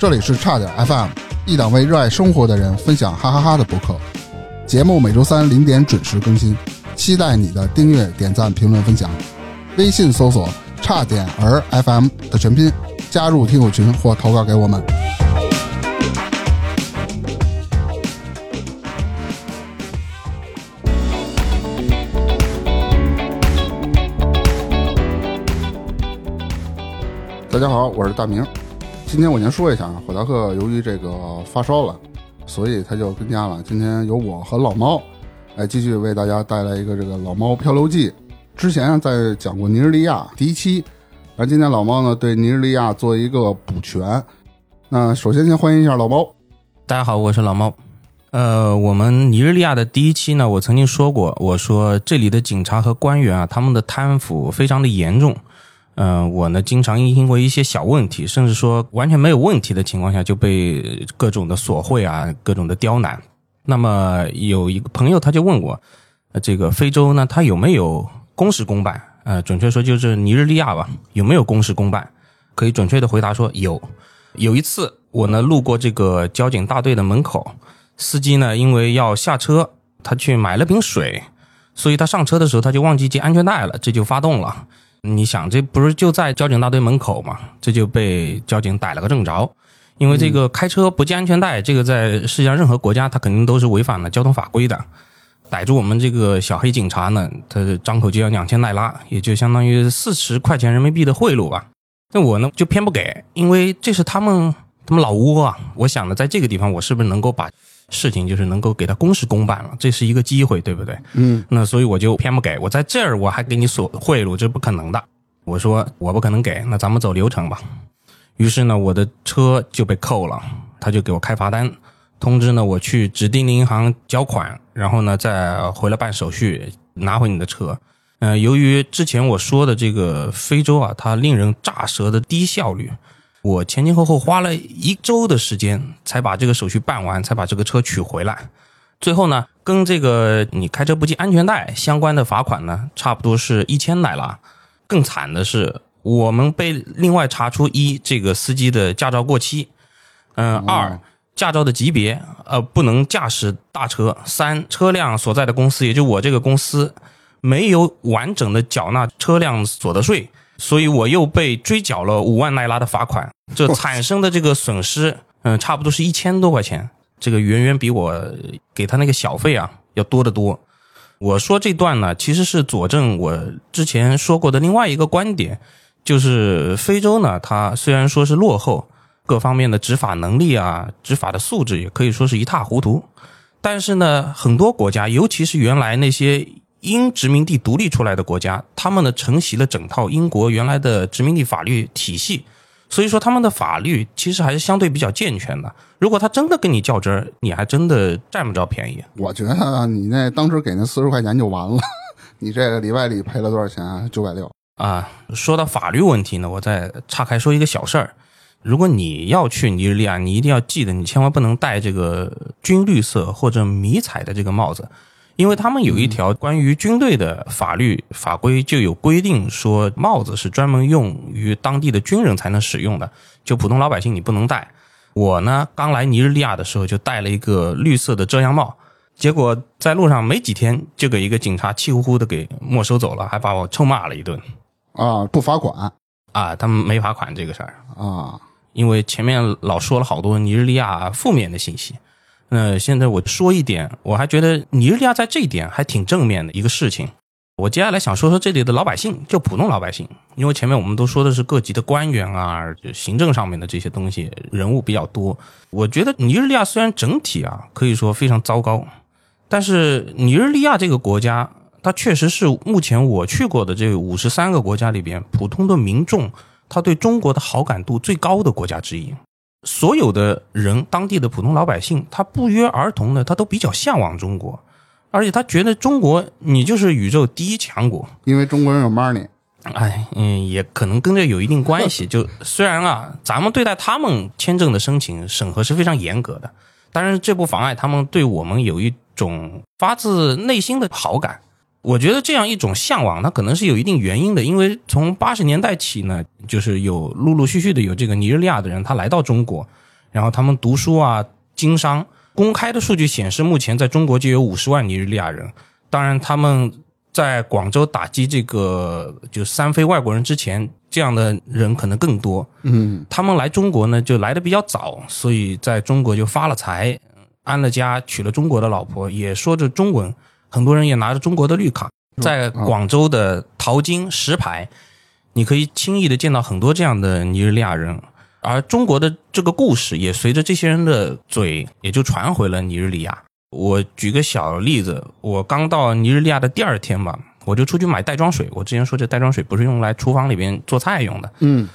这里是差点 FM，一档为热爱生活的人分享哈哈哈的博客。节目每周三零点准时更新，期待你的订阅、点赞、评论、分享。微信搜索“差点儿 FM” 的全拼，加入听友群或投稿给我们。大家好，我是大明。今天我先说一下啊，火达克由于这个发烧了，所以他就跟家了。今天由我和老猫来继续为大家带来一个这个老猫漂流记。之前啊在讲过尼日利亚第一期，而今天老猫呢对尼日利亚做一个补全。那首先先欢迎一下老猫。大家好，我是老猫。呃，我们尼日利亚的第一期呢，我曾经说过，我说这里的警察和官员啊，他们的贪腐非常的严重。嗯，我呢经常因为一些小问题，甚至说完全没有问题的情况下，就被各种的索贿啊，各种的刁难。那么有一个朋友他就问我，这个非洲呢，他有没有公事公办？呃，准确说就是尼日利亚吧，有没有公事公办？可以准确的回答说有。有一次我呢路过这个交警大队的门口，司机呢因为要下车，他去买了瓶水，所以他上车的时候他就忘记系安全带了，这就发动了。你想，这不是就在交警大队门口嘛？这就被交警逮了个正着。因为这个开车不系安全带，这个在世界上任何国家，他肯定都是违反了交通法规的。逮住我们这个小黑警察呢，他张口就要两千奈拉，也就相当于四十块钱人民币的贿赂吧。那我呢就偏不给，因为这是他们他们老窝啊。我想呢，在这个地方，我是不是能够把事情就是能够给他公事公办了？这是一个机会，对不对？嗯，那所以我就偏不给。我在这儿我还给你索贿赂，这不可能的。我说我不可能给，那咱们走流程吧。于是呢，我的车就被扣了，他就给我开罚单，通知呢我去指定的银行交款，然后呢再回来办手续拿回你的车。嗯，由于之前我说的这个非洲啊，它令人咋舌的低效率，我前前后后花了一周的时间才把这个手续办完，才把这个车取回来。最后呢，跟这个你开车不系安全带相关的罚款呢，差不多是一千来了。更惨的是，我们被另外查出一这个司机的驾照过期，嗯，二驾照的级别呃不能驾驶大车，三车辆所在的公司，也就我这个公司没有完整的缴纳车辆所得税，所以我又被追缴了五万奈拉的罚款，这产生的这个损失，嗯，差不多是一千多块钱，这个远远比我给他那个小费啊要多得多。我说这段呢，其实是佐证我之前说过的另外一个观点，就是非洲呢，它虽然说是落后，各方面的执法能力啊、执法的素质也可以说是一塌糊涂，但是呢，很多国家，尤其是原来那些英殖民地独立出来的国家，他们呢承袭了整套英国原来的殖民地法律体系。所以说，他们的法律其实还是相对比较健全的。如果他真的跟你较真儿，你还真的占不着便宜。我觉得你那当时给那四十块钱就完了，你这个里外里赔了多少钱啊？九百六啊！说到法律问题呢，我再岔开说一个小事儿。如果你要去尼日利亚，你一定要记得，你千万不能戴这个军绿色或者迷彩的这个帽子。因为他们有一条关于军队的法律法规，就有规定说帽子是专门用于当地的军人才能使用的，就普通老百姓你不能戴。我呢，刚来尼日利亚的时候就戴了一个绿色的遮阳帽，结果在路上没几天就给一个警察气呼呼的给没收走了，还把我臭骂了一顿。啊，不罚款啊，他们没罚款这个事儿啊，因为前面老说了好多尼日利亚负面的信息。那现在我说一点，我还觉得尼日利亚在这一点还挺正面的一个事情。我接下来想说说这里的老百姓，就普通老百姓，因为前面我们都说的是各级的官员啊，就行政上面的这些东西人物比较多。我觉得尼日利亚虽然整体啊可以说非常糟糕，但是尼日利亚这个国家，它确实是目前我去过的这五十三个国家里边，普通的民众他对中国的好感度最高的国家之一。所有的人，当地的普通老百姓，他不约而同的，他都比较向往中国，而且他觉得中国你就是宇宙第一强国，因为中国人有 money。哎，嗯，也可能跟这有一定关系。就虽然啊，咱们对待他们签证的申请审核是非常严格的，但是这不妨碍他们对我们有一种发自内心的好感。我觉得这样一种向往，它可能是有一定原因的。因为从八十年代起呢，就是有陆陆续续的有这个尼日利亚的人，他来到中国，然后他们读书啊、经商。公开的数据显示，目前在中国就有五十万尼日利亚人。当然，他们在广州打击这个就三非外国人之前，这样的人可能更多。嗯，他们来中国呢，就来的比较早，所以在中国就发了财，安了家，娶了中国的老婆，也说着中文。很多人也拿着中国的绿卡，在广州的淘金石牌，你可以轻易的见到很多这样的尼日利亚人。而中国的这个故事也随着这些人的嘴，也就传回了尼日利亚。我举个小例子，我刚到尼日利亚的第二天吧，我就出去买袋装水。我之前说这袋装水不是用来厨房里边做菜用的。嗯，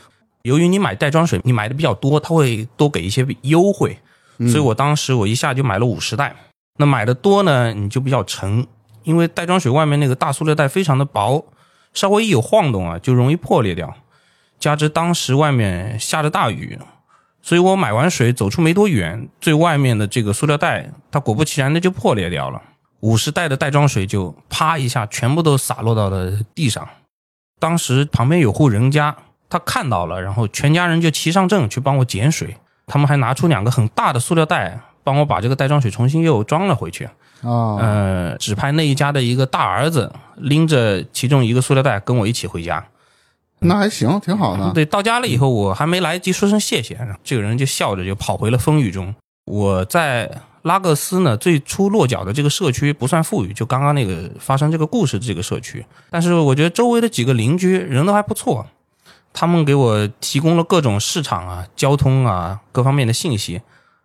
由于你买袋装水，你买的比较多，他会多给一些优惠，所以我当时我一下就买了五十袋。那买的多呢，你就比较沉，因为袋装水外面那个大塑料袋非常的薄，稍微一有晃动啊，就容易破裂掉。加之当时外面下着大雨，所以我买完水走出没多远，最外面的这个塑料袋，它果不其然的就破裂掉了。五十袋的袋装水就啪一下全部都洒落到了地上。当时旁边有户人家，他看到了，然后全家人就齐上阵去帮我捡水。他们还拿出两个很大的塑料袋，帮我把这个袋装水重新又装了回去。啊，呃，指派那一家的一个大儿子拎着其中一个塑料袋跟我一起回家。那还行，挺好的。对，到家了以后，我还没来得及说声谢谢，这个人就笑着就跑回了风雨中。我在拉各斯呢，最初落脚的这个社区不算富裕，就刚刚那个发生这个故事的这个社区。但是我觉得周围的几个邻居人都还不错，他们给我提供了各种市场啊、交通啊各方面的信息，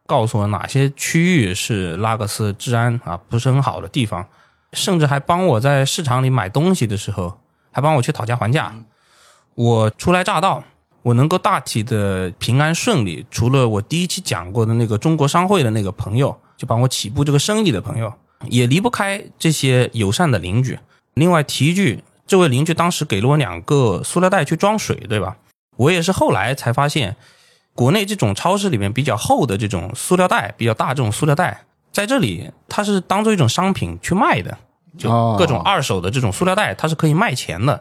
告诉我哪些区域是拉各斯治安啊不是很好的地方，甚至还帮我在市场里买东西的时候，还帮我去讨价还价。我初来乍到，我能够大体的平安顺利，除了我第一期讲过的那个中国商会的那个朋友，就帮我起步这个生意的朋友，也离不开这些友善的邻居。另外提一句，这位邻居当时给了我两个塑料袋去装水，对吧？我也是后来才发现，国内这种超市里面比较厚的这种塑料袋，比较大这种塑料袋，在这里它是当做一种商品去卖的，就各种二手的这种塑料袋，它是可以卖钱的。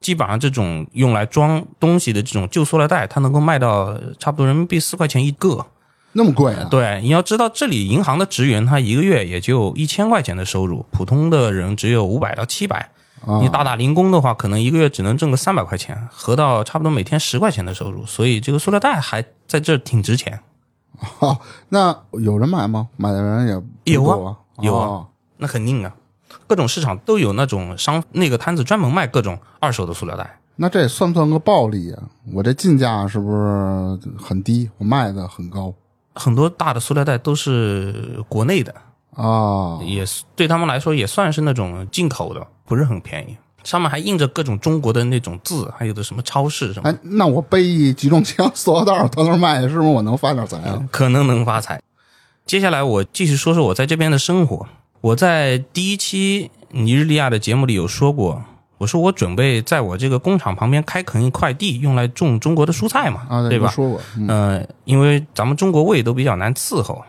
基本上这种用来装东西的这种旧塑料袋，它能够卖到差不多人民币四块钱一个，那么贵啊？对，你要知道，这里银行的职员他一个月也就一千块钱的收入，普通的人只有五百到七百。你打打零工的话，可能一个月只能挣个三百块钱，合到差不多每天十块钱的收入。所以这个塑料袋还在这挺值钱。哦，那有人买吗？买的人也有啊，有啊，那肯定啊。各种市场都有那种商那个摊子专门卖各种二手的塑料袋，那这算不算个暴利啊？我这进价是不是很低？我卖的很高。很多大的塑料袋都是国内的啊，也是对他们来说也算是那种进口的，不是很便宜。上面还印着各种中国的那种字，还有的什么超市什么。哎，那我背一集中枪塑料袋到那儿卖，是不是我能发点财啊？可能能发财。接下来我继续说说我在这边的生活。我在第一期尼日利亚的节目里有说过，我说我准备在我这个工厂旁边开垦一块地，用来种中国的蔬菜嘛，啊，对吧？说过，嗯，因为咱们中国胃都比较难伺候。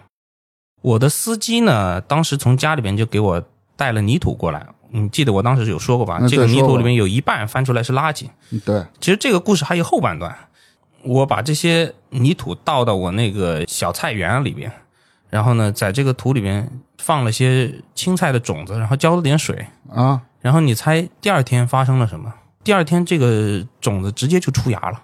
我的司机呢，当时从家里边就给我带了泥土过来，你记得我当时有说过吧？这个泥土里面有一半翻出来是垃圾。对，其实这个故事还有后半段，我把这些泥土倒到我那个小菜园里边。然后呢，在这个土里边放了些青菜的种子，然后浇了点水啊。然后你猜第二天发生了什么？第二天这个种子直接就出芽了。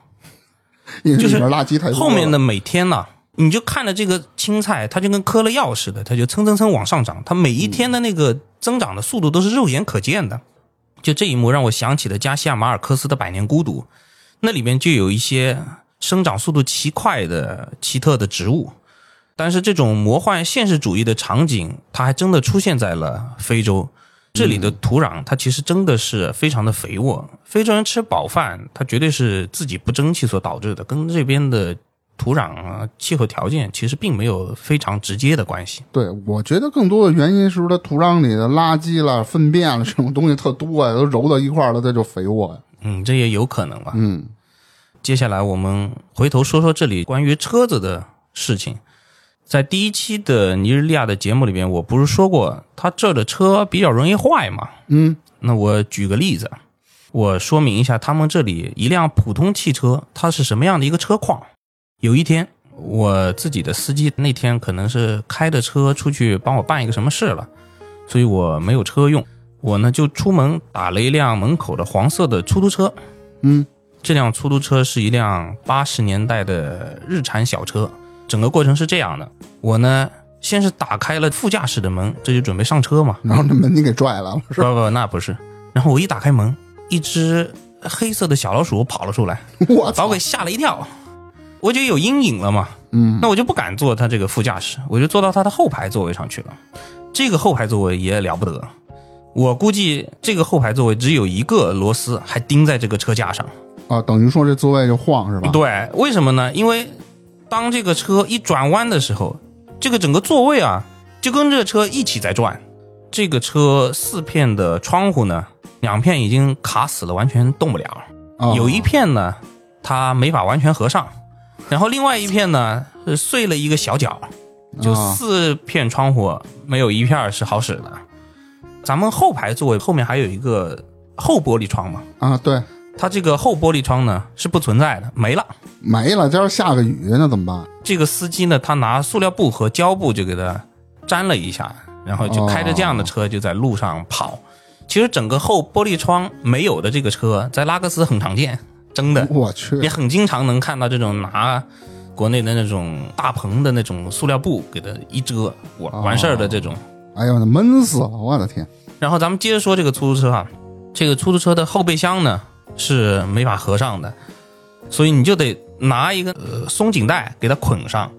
就是垃圾太多。后面的每天呢，你就看着这个青菜，它就跟嗑了药似的，它就蹭蹭蹭往上涨。它每一天的那个增长的速度都是肉眼可见的。就这一幕让我想起了加西亚马尔克斯的《百年孤独》，那里面就有一些生长速度奇快的奇特的植物。但是这种魔幻现实主义的场景，它还真的出现在了非洲。这里的土壤，它其实真的是非常的肥沃。非洲人吃饱饭，它绝对是自己不争气所导致的，跟这边的土壤啊、气候条件其实并没有非常直接的关系。对，我觉得更多的原因是不是它土壤里的垃圾了、粪便了这种东西特多呀，都揉到一块了，它就肥沃呀。嗯，这也有可能吧。嗯，接下来我们回头说说这里关于车子的事情。在第一期的尼日利亚的节目里边，我不是说过他这儿的车比较容易坏嘛？嗯，那我举个例子，我说明一下他们这里一辆普通汽车它是什么样的一个车况。有一天，我自己的司机那天可能是开着车出去帮我办一个什么事了，所以我没有车用。我呢就出门打了一辆门口的黄色的出租车。嗯，这辆出租车是一辆八十年代的日产小车。整个过程是这样的，我呢先是打开了副驾驶的门，这就准备上车嘛。然后这门你给拽了？不不，那不是。然后我一打开门，一只黑色的小老鼠跑了出来，我操把我给！吓了一跳。我就有阴影了嘛，嗯，那我就不敢坐他这个副驾驶，我就坐到他的后排座位上去了。这个后排座位也了不得，我估计这个后排座位只有一个螺丝还钉在这个车架上。啊，等于说这座位就晃是吧？对，为什么呢？因为当这个车一转弯的时候，这个整个座位啊就跟这车一起在转。这个车四片的窗户呢，两片已经卡死了，完全动不了。啊，有一片呢，它没法完全合上，然后另外一片呢是碎了一个小角，就啊四片窗户没有一片是好使的。咱们后排座位后面还有一个后玻璃窗嘛，啊，对，它这个后玻璃窗呢是不存在的，没了。没了。这要是下个雨那怎么办？这个司机呢，他拿塑料布和胶布就给它粘了一下，然后就开着这样的车就在路上跑。其实整个后玻璃窗没有的这个车，在拉各斯很常见，真的。我去也，很经常能看到这种拿国内的那种大棚的那种塑料布给它一遮，完哦完事儿的这种。哎呦，那闷死了！我的天，然后咱们接着说这个出租车啊，这个出租车的后备箱呢是没法合上的，所以你就得拿一个呃松紧带给它捆上。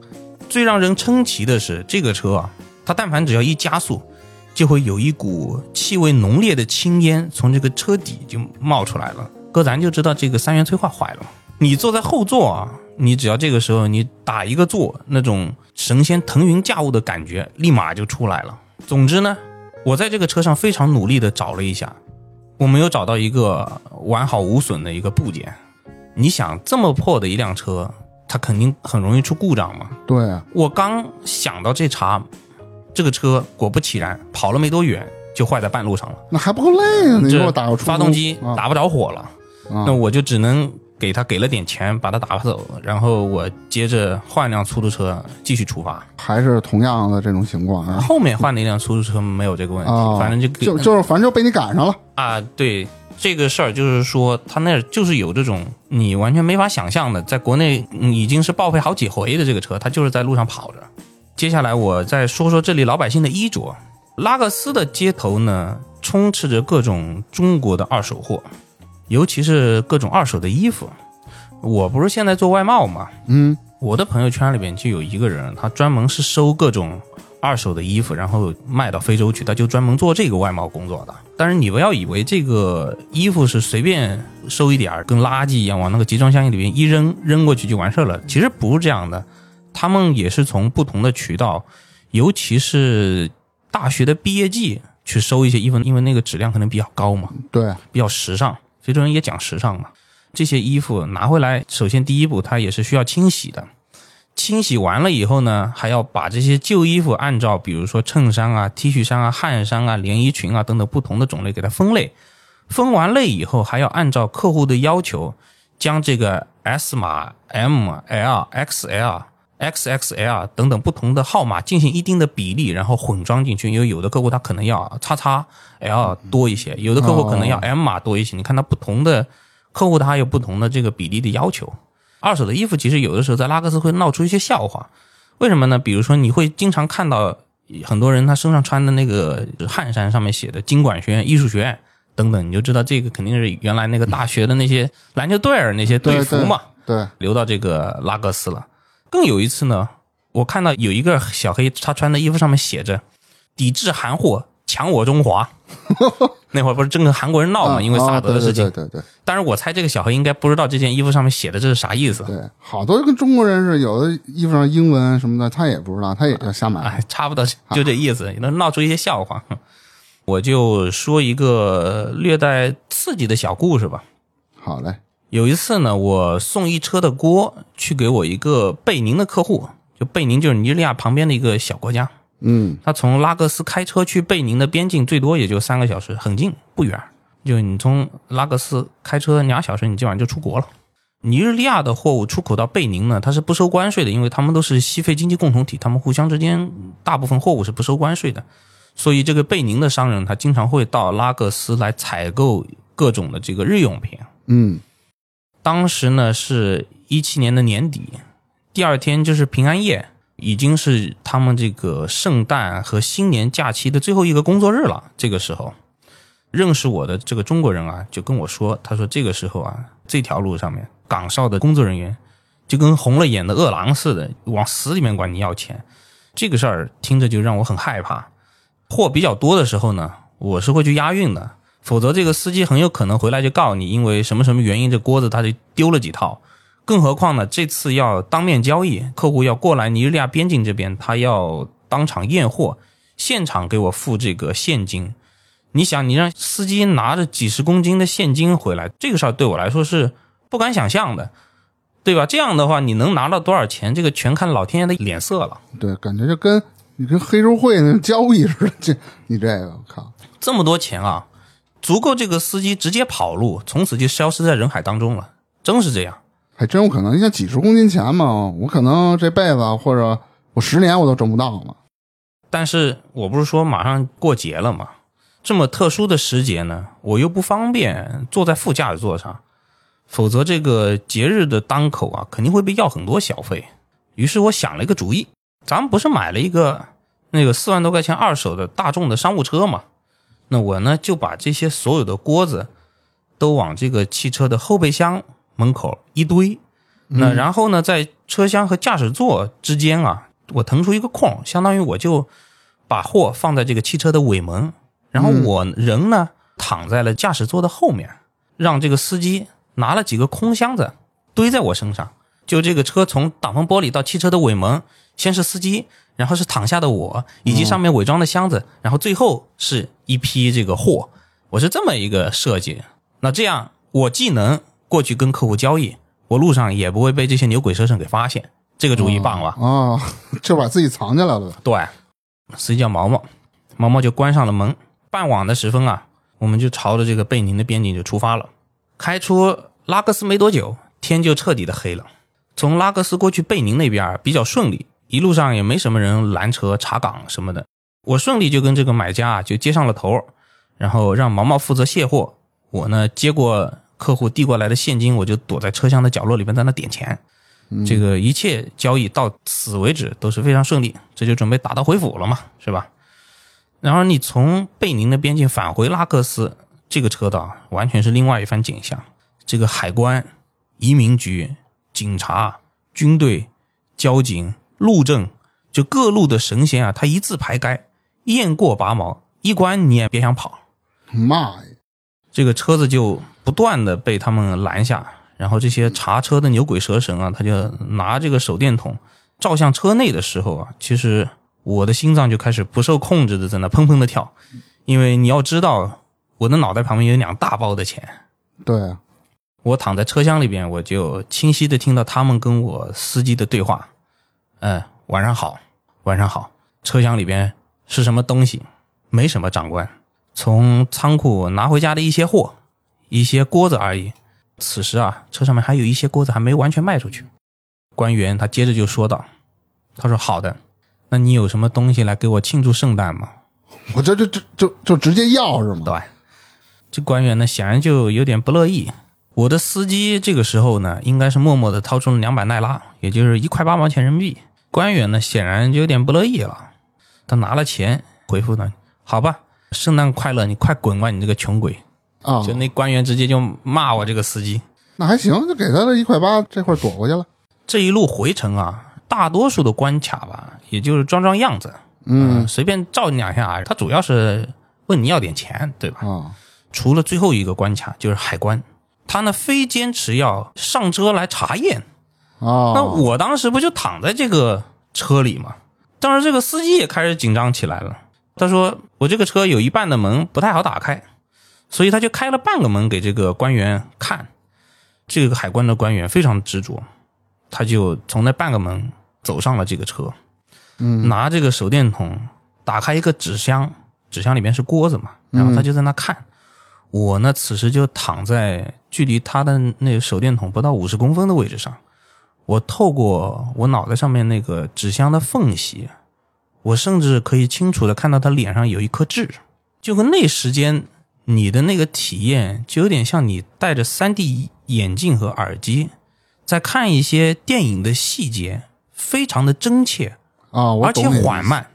最让人称奇的是，这个车啊，它但凡只要一加速，就会有一股气味浓烈的青烟从这个车底就冒出来了。哥，咱就知道这个三元催化坏了。你坐在后座啊，你只要这个时候你打一个坐，那种神仙腾云驾雾的感觉立马就出来了。总之呢，我在这个车上非常努力的找了一下，我没有找到一个完好无损的一个部件。你想，这么破的一辆车，它肯定很容易出故障嘛。对啊，我刚想到这茬，这个车果不其然，跑了没多远就坏在半路上了。那还不够累啊！你给这我打个出发动机啊打不着火了，啊那我就只能给他给了点钱，把他打发走，然后我接着换辆出租车继续出发。还是同样的这种情况啊后面换了一辆出租车没有这个问题，啊，反正就就就是反正就被你赶上了。啊，对这个事儿，就是说他那儿就是有这种你完全没法想象的，在国内嗯已经是报废好几回的这个车，他就是在路上跑着。接下来我再说说这里老百姓的衣着。拉各斯的街头呢，充斥着各种中国的二手货，尤其是各种二手的衣服。我不是现在做外贸嘛，嗯，我的朋友圈里面就有一个人，他专门是收各种二手的衣服，然后卖到非洲去，他就专门做这个外贸工作的。但是你不要以为这个衣服是随便收一点儿，跟垃圾一样往那个集装箱里面一扔，扔过去就完事儿了。其实不是这样的，他们也是从不同的渠道，尤其是大学的毕业季去收一些衣服，因为那个质量可能比较高嘛。对，比较时尚，非洲人也讲时尚嘛。这些衣服拿回来，首先第一步它也是需要清洗的。清洗完了以后呢，还要把这些旧衣服按照比如说衬衫啊、T 恤衫啊、汗衫啊、连衣裙啊等等不同的种类给它分类。分完类以后，还要按照客户的要求，将这个 S 码、M、L、XL、XXL 等等不同的号码进行一定的比例，然后混装进去。因为有的客户他可能要叉叉 L 多一些，有的客户可能要 M 码多一些。你看他不同的客户，他有不同的这个比例的要求。二手的衣服其实有的时候在拉各斯会闹出一些笑话，为什么呢？比如说你会经常看到很多人他身上穿的那个汗衫上面写的经管学院、艺术学院等等，你就知道这个肯定是原来那个大学的那些篮球队儿那些队服嘛。对，流到这个拉各斯了。更有一次呢，我看到有一个小黑，他穿的衣服上面写着“抵制韩货，抢我中华”。那会儿不是正跟韩国人闹嘛，啊因为萨德的事情。啊对对对对当然，我猜这个小黑应该不知道这件衣服上面写的这是啥意思。对对，好多跟中国人是有的衣服上英文什么的，他也不知道，他也要瞎买。哎，差不多就这意思，也能闹出一些笑话。我就说一个略带刺激的小故事吧。好嘞，有一次呢，我送一车的锅去给我一个贝宁的客户，就贝宁就是尼日利亚旁边的一个小国家。嗯，他从拉各斯开车去贝宁的边境，最多也就三个小时，很近，不远。就你从拉各斯开车俩小时，你今晚就出国了。尼日利亚的货物出口到贝宁呢，它是不收关税的，因为他们都是西非经济共同体，他们互相之间大部分货物是不收关税的，所以这个贝宁的商人他经常会到拉各斯来采购各种的这个日用品。嗯当时呢是一七年的年底，第二天就是平安夜，已经是他们这个圣诞和新年假期的最后一个工作日了。这个时候，认识我的这个中国人啊，就跟我说，他说这个时候啊，这条路上面岗哨的工作人员就跟红了眼的饿狼似的，往死里面管你要钱。这个事儿听着就让我很害怕。货比较多的时候呢，我是会去押运的。否则这个司机很有可能回来就告你，因为什么什么原因，这锅子他就丢了几套。更何况呢，这次要当面交易，客户要过来尼日利亚边境这边，他要当场验货，现场给我付这个现金。你想，你让司机拿着几十公斤的现金回来，这个事儿对我来说是不敢想象的，对吧？这样的话，你能拿到多少钱，这个全看老天爷的脸色了。对，感觉就跟你跟黑社会那交易似的，这你这个我靠，这么多钱啊，足够这个司机直接跑路，从此就消失在人海当中了。真是这样。还真有可能。你像几十公斤钱嘛，我可能这辈子或者我十年我都挣不到嘛。但是我不是说马上过节了吗？这么特殊的时节呢，我又不方便坐在副驾驶座上，否则这个节日的当口啊，肯定会被要很多小费。于是我想了一个主意，咱们不是买了一个那个四万多块钱二手的大众的商务车嘛？那我呢就把这些所有的锅子都往这个汽车的后备箱门口一堆，那然后呢，在车厢和驾驶座之间啊，我腾出一个空，相当于我就把货放在这个汽车的尾门，然后我人呢躺在了驾驶座的后面，让这个司机拿了几个空箱子堆在我身上。就这个车从挡风玻璃到汽车的尾门，先是司机，然后是躺下的我，以及上面伪装的箱子，然后最后是一批这个货。我是这么一个设计。那这样我既能过去跟客户交易，我路上也不会被这些牛鬼蛇神给发现。这个主意棒吧？啊，就把自己藏起来了。对，司机叫毛毛，毛毛就关上了门。傍晚的时分啊，我们就朝着这个贝宁的边境就出发了。开出拉各斯没多久，天就彻底的黑了。从拉各斯过去贝宁那边儿比较顺利，一路上也没什么人拦车查岗什么的。我顺利就跟这个买家啊就接上了头，然后让毛毛负责卸货，我呢接过客户递过来的现金，我就躲在车厢的角落里边在那点钱。这个一切交易到此为止都是非常顺利，这就准备打道回府了嘛，是吧？然而你从贝宁的边境返回拉各斯，这个车道完全是另外一番景象。这个海关、移民局、警察、军队、交警、路政，就各路的神仙啊，他一字排开，雁过拔毛，一关你也别想跑。妈呀！这个车子就不断的被他们拦下，然后这些查车的牛鬼蛇神啊，他就拿这个手电筒照向车内的时候啊，其实我的心脏就开始不受控制的在那砰砰的跳，因为你要知道，我的脑袋旁边有两大包的钱，对啊，我躺在车厢里边，我就清晰的听到他们跟我司机的对话。嗯，晚上好，晚上好。车厢里边是什么东西？没什么，长官。从仓库拿回家的一些货，一些锅子而已。此时啊，车上面还有一些锅子还没完全卖出去。官员他接着就说道：“他说好的，那你有什么东西来给我庆祝圣诞吗？”我这就就就就直接要是吗？对，这官员呢显然就有点不乐意。我的司机这个时候呢，应该是默默的掏出了两百奈拉，也就是一块八毛钱人民币。官员呢显然就有点不乐意了，他拿了钱回复呢：“好吧，圣诞快乐，你快滚吧，你这个穷鬼！”啊，就那官员直接就骂我这个司机。那还行，就给他了一块八，这块躲过去了。这一路回程啊，大多数的关卡吧，也就是装装样子，嗯随便照你两下啊。他主要是问你要点钱，对吧？啊，除了最后一个关卡就是海关，他呢非坚持要上车来查验。啊，那我当时不就躺在这个车里吗？当时这个司机也开始紧张起来了。他说：“我这个车有一半的门不太好打开，所以他就开了半个门给这个官员看。这个海关的官员非常执着，他就从那半个门走上了这个车，嗯拿这个手电筒打开一个纸箱，纸箱里面是锅子嘛，然后他就在那看。我呢，此时就躺在距离他的那个手电筒不到五十公分的位置上，我透过我脑袋上面那个纸箱的缝隙，我甚至可以清楚的看到他脸上有一颗痣。就跟那时间你的那个体验，就有点像你戴着三 D 眼镜和耳机，在看一些电影的细节，非常的真切，啊，而且缓慢。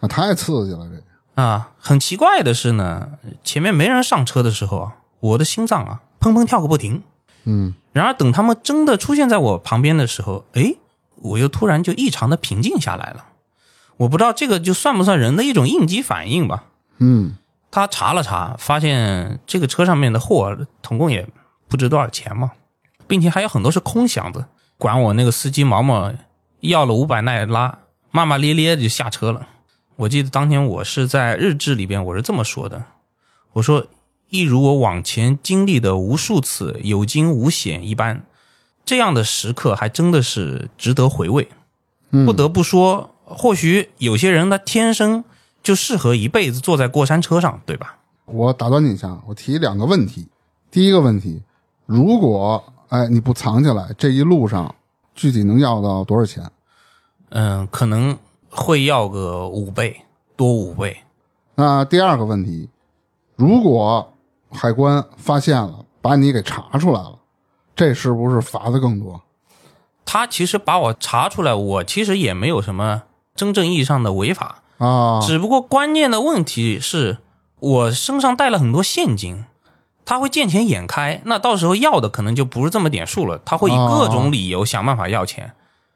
啊，太刺激了，这个啊，很奇怪的是呢，前面没人上车的时候啊，我的心脏啊砰砰跳个不停。嗯，然而等他们真的出现在我旁边的时候，哎，我又突然就异常的平静下来了。我不知道这个就算不算人的一种应激反应吧。嗯，他查了查，发现这个车上面的货总共也不值多少钱嘛，并且还有很多是空箱子。管我那个司机毛毛要了五百奈拉，骂骂咧咧地就下车了。我记得当天我是在日志里边我是这么说的，我说一如我往前经历的无数次有惊无险一般，这样的时刻还真的是值得回味。嗯不得不说，或许有些人他天生就适合一辈子坐在过山车上，对吧？我打断你一下，我提两个问题。第一个问题，如果哎你不藏起来，这一路上具体能要到多少钱？嗯，可能会要个五倍多五倍。那第二个问题，如果海关发现了，把你给查出来了，这是不是罚的更多？他其实把我查出来，我其实也没有什么真正意义上的违法，啊，只不过关键的问题是我身上带了很多现金，他会见钱眼开，那到时候要的可能就不是这么点数了，他会以各种理由想办法要钱。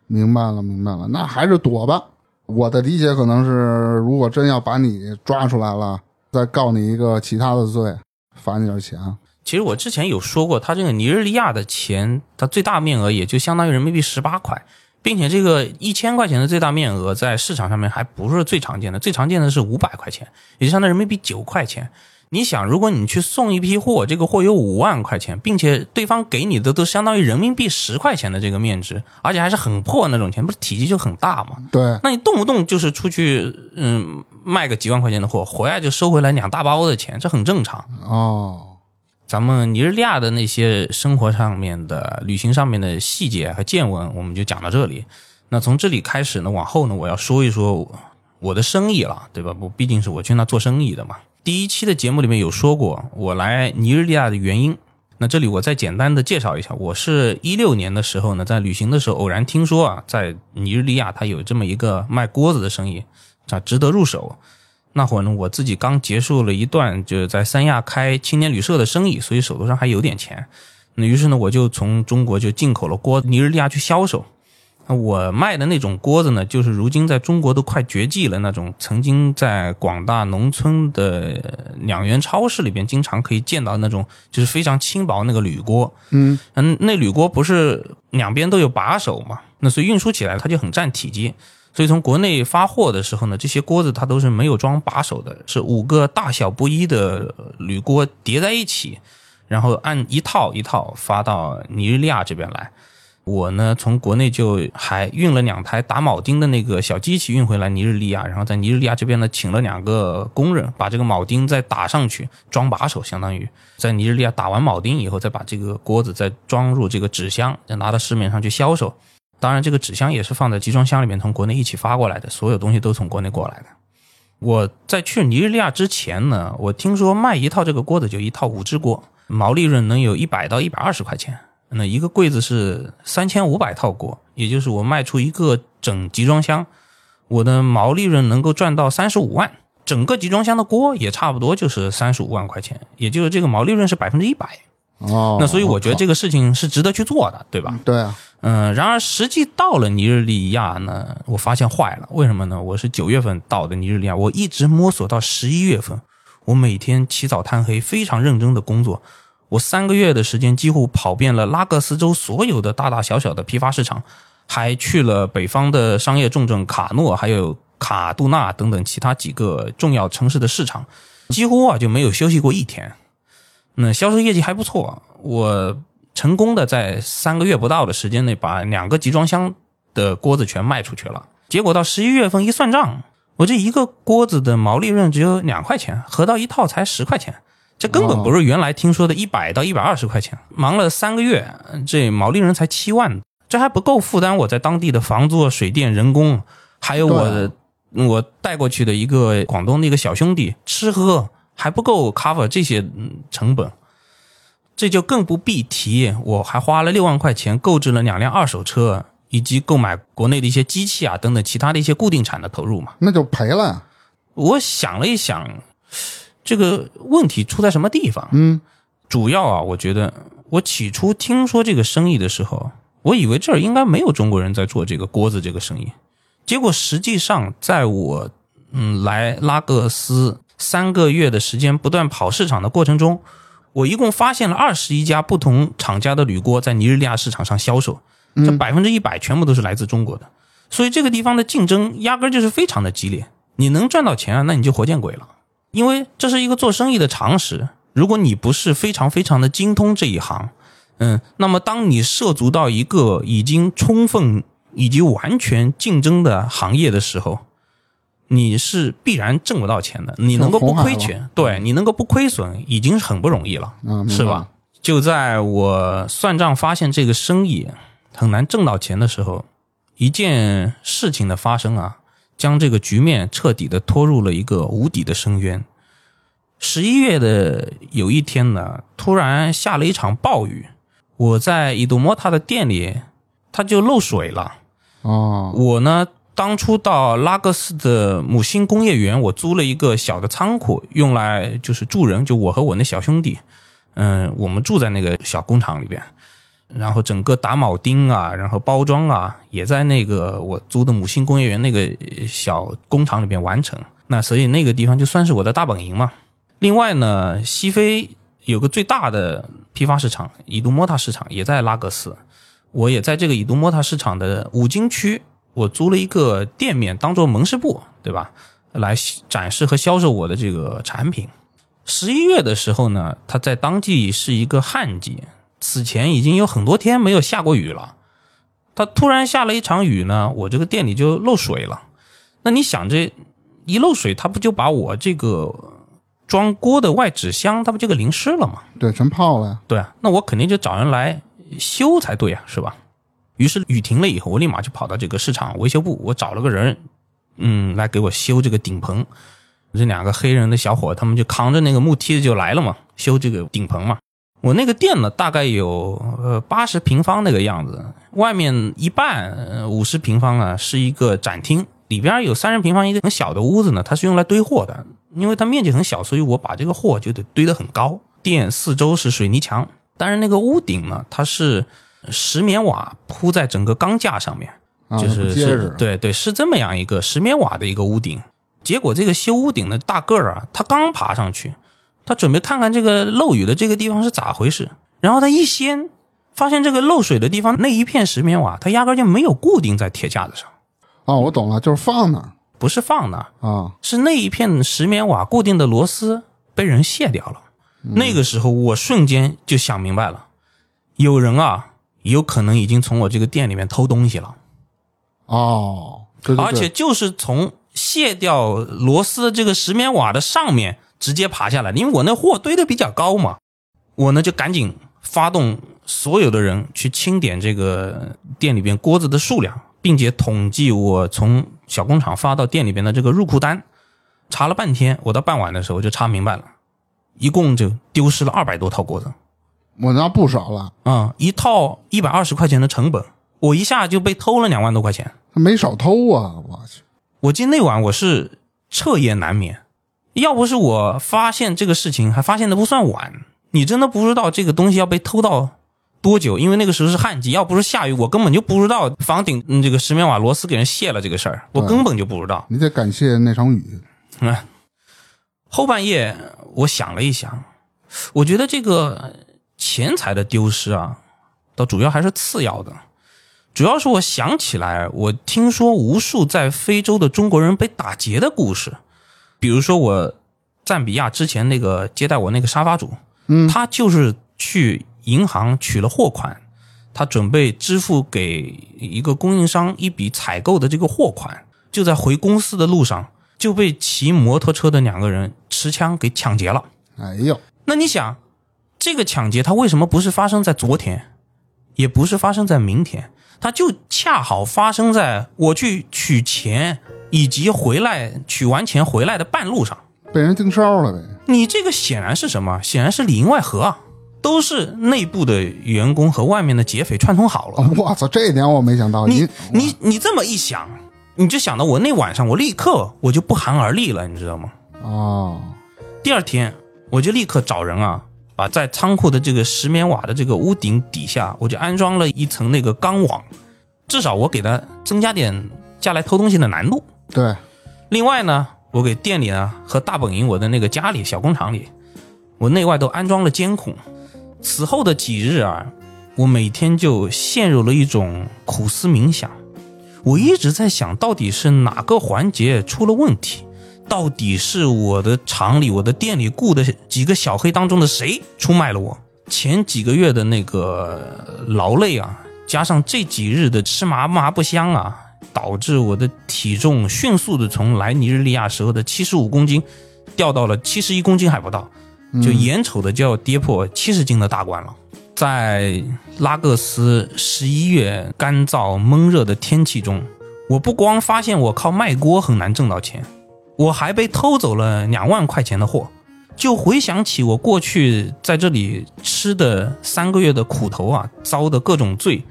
明白了，明白了，那还是躲吧。我的理解可能是，如果真要把你抓出来了，再告你一个其他的罪，罚你点钱啊。其实我之前有说过，它这个尼日利亚的钱，它最大面额也就相当于人民币十八块，并且这个一千块钱的最大面额在市场上面还不是最常见的，最常见的是五百块钱，也就相当于人民币九块钱。你想，如果你去送一批货，这个货有五万块钱，并且对方给你的都相当于人民币十块钱的这个面值，而且还是很破那种钱，不是体积就很大嘛？对，那你动不动就是出去，嗯，卖个几万块钱的货，回来就收回来两大包的钱，这很正常。哦，咱们尼日利亚的那些生活上面的、旅行上面的细节和见闻，我们就讲到这里。那从这里开始呢，往后呢，我要说一说我我的生意了，对吧？我毕竟是我去那做生意的嘛。第一期的节目里面有说过我来尼日利亚的原因。那这里我再简单的介绍一下，我是一六年的时候呢，在旅行的时候偶然听说啊，在尼日利亚它有这么一个卖锅子的生意，啊，值得入手。那会儿呢，我自己刚结束了一段就是在三亚开青年旅社的生意，所以手头上还有点钱。那于是呢，我就从中国就进口了锅，尼日利亚去销售。那我卖的那种锅子呢，就是如今在中国都快绝迹了那种，曾经在广大农村的两元超市里边经常可以见到那种，就是非常轻薄那个铝锅。嗯嗯，那铝锅不是两边都有把手嘛？那所以运输起来它就很占体积。所以从国内发货的时候呢，这些锅子它都是没有装把手的，是五个大小不一的铝锅叠在一起，然后按一套一套发到尼日利亚这边来。我呢，从国内就还运了两台打铆钉的那个小机器运回来尼日利亚，然后在尼日利亚这边呢，请了两个工人把这个铆钉再打上去，装把手，相当于在尼日利亚打完铆钉以后，再把这个锅子再装入这个纸箱，再拿到市面上去销售。当然，这个纸箱也是放在集装箱里面，从国内一起发过来的，所有东西都从国内过来的。我在去尼日利亚之前呢，我听说卖一套这个锅子就一套五只锅，毛利润能有一百到一百二十块钱。那一个柜子是三千五百套锅，也就是我卖出一个整集装箱，我的毛利润能够赚到三十五万。整个集装箱的锅也差不多就是三十五万块钱，也就是这个毛利润是百分之一百。哦，那所以我觉得这个个事情是值得去做的，对吧？对啊，嗯，然而实际到了尼日利亚呢，我发现坏了。为什么呢？我是九月份到的尼日利亚，我一直摸索到十一月份，我每天起早贪黑，非常认真的工作。我三个月的时间几乎跑遍了拉各斯州所有的大大小小的批发市场，还去了北方的商业重镇卡诺，还有卡杜纳等等其他几个重要城市的市场，几乎啊就没有休息过一天。那销售业绩还不错，我成功的在三个月不到的时间内把两个集装箱的锅子全卖出去了。结果到十一月份一算账，我这一个锅子的毛利润只有两块钱，合到一套才十块钱，这根本不是原来听说的一百到一百二十块钱。忙了三个月，这毛利润才七万，这还不够负担我在当地的房租、水电、人工，还有我的我带过去的一个广东的一个小兄弟吃喝，还不够 cover 这些嗯成本。这就更不必提，我还花了六万块钱购置了两辆二手车，以及购买国内的一些机器啊等等其他的一些固定产的投入嘛。那就赔了。我想了一想，这个问题出在什么地方？嗯，主要啊，我觉得我起初听说这个生意的时候，我以为这儿应该没有中国人在做这个锅子这个生意，结果实际上在我嗯来拉各斯三个月的时间，不断跑市场的过程中。我一共发现了二十一家不同厂家的铝锅在尼日利亚市场上销售，这百分之一百全部都是来自中国的，所以这个地方的竞争压根就是非常的激烈。你能赚到钱啊，那你就活见鬼了，因为这是一个做生意的常识。如果你不是非常非常的精通这一行，嗯，那么当你涉足到一个已经充分以及完全竞争的行业的时候，你是必然挣不到钱的，你能够不亏钱，对你能够不亏损，已经很不容易了，是吧？就在我算账发现这个生意很难挣到钱的时候，一件事情的发生啊，将这个局面彻底的拖入了一个无底的深渊。十一月的有一天呢，突然下了一场暴雨，我在伊杜莫塔的店里，它就漏水了。哦，我呢？当初到拉各斯的母星工业园，我租了一个小的仓库，用来就是住人，就我和我那小兄弟，嗯，我们住在那个小工厂里边，然后整个打铆钉啊，然后包装啊，也在那个我租的母星工业园那个小工厂里边完成。那所以那个地方就算是我的大本营嘛。另外呢，西非有个最大的批发市场——以杜莫塔市场，也在拉各斯，我也在这个以杜莫塔市场的五金区。我租了一个店面当做门市部，对吧？来展示和销售我的这个产品。十一月的时候呢，它在当季是一个旱季，此前已经有很多天没有下过雨了。它突然下了一场雨呢，我这个店里就漏水了。那你想，这一漏水，它不就把我这个装锅的外纸箱，它不就给淋湿了吗？对，全泡了。对啊，那我肯定就找人来修才对啊，是吧？于是雨停了以后，我立马就跑到这个市场维修部，我找了个人，嗯，来给我修这个顶棚。这两个黑人的小伙，他们就扛着那个木梯子就来了嘛，修这个顶棚嘛。我那个店呢，大概有呃八十平方那个样子，外面一半五十平方啊是一个展厅，里边有三十平方一个很小的屋子呢，它是用来堆货的。因为它面积很小，所以我把这个货就得堆得很高。店四周是水泥墙，但是那个屋顶呢，它是。石棉瓦铺在整个钢架上面，就是是，对对，是这么样一个石棉瓦的一个屋顶。结果这个修屋顶的大个儿啊，他刚爬上去，他准备看看这个漏雨的这个地方是咋回事。然后他一掀，发现这个漏水的地方那一片石棉瓦，它压根就没有固定在铁架子上。哦，我懂了，就是放那，不是放那啊，是那一片石棉瓦固定的螺丝被人卸掉了。那个时候我瞬间就想明白了，有人啊。有可能已经从我这个店里面偷东西了，哦，而且就是从卸掉螺丝的这个石棉瓦的上面直接爬下来，因为我那货堆的比较高嘛，我呢就赶紧发动所有的人去清点这个店里边锅子的数量，并且统计我从小工厂发到店里边的这个入库单，查了半天，我到傍晚的时候就查明白了，一共就丢失了二百多套锅子。我那不少了啊！一套一百二十块钱的成本，我一下就被偷了两万多块钱。他没少偷啊！我去，我今那晚我是彻夜难眠。要不是我发现这个事情，还发现的不算晚，你真的不知道这个东西要被偷到多久。因为那个时候是旱季，要不是下雨，我根本就不知道房顶这个石棉瓦螺丝给人卸了这个事儿，我根本就不知道。你得感谢那场雨。嗯，后半夜我想了一想，我觉得这个。钱财的丢失啊，倒主要还是次要的，主要是我想起来，我听说无数在非洲的中国人被打劫的故事，比如说我赞比亚之前那个接待我那个沙发主，嗯，他就是去银行取了货款，他准备支付给一个供应商一笔采购的这个货款，就在回公司的路上就被骑摩托车的两个人持枪给抢劫了。哎呦！那你想，这个抢劫它为什么不是发生在昨天，也不是发生在明天，它就恰好发生在我去取钱以及回来取完钱回来的半路上。被人盯梢了呗。你这个显然是什么？显然是里应外合啊，都是内部的员工和外面的劫匪串通好了。哦，我操，这一点我没想到。你你你这么一想，你就想到我那晚上，我立刻我就不寒而栗了，你知道吗？哦，第二天我就立刻找人啊，把在仓库的这个石棉瓦的这个屋顶底下，我就安装了一层那个钢网，至少我给它增加点下来偷东西的难度。对，另外呢，我给店里呢和大本营我的那个家里小工厂里，我内外都安装了监控。此后的几日啊，我每天就陷入了一种苦思冥想。我一直在想到底是哪个环节出了问题，到底是我的厂里、我的店里雇的几个小黑当中的谁出卖了我？前几个月的那个劳累啊，加上这几日的吃麻麻不香啊，导致我的体重迅速的从来尼日利亚时候的七十五公斤掉到了七十一公斤还不到，就眼瞅着就要跌破七十斤的大关了。在拉各斯十一月干燥闷热的天气中，我不光发现我靠卖锅很难挣到钱，我还被偷走了两万块钱的货。就回想起我过去在这里吃的三个月的苦头啊，遭的各种罪，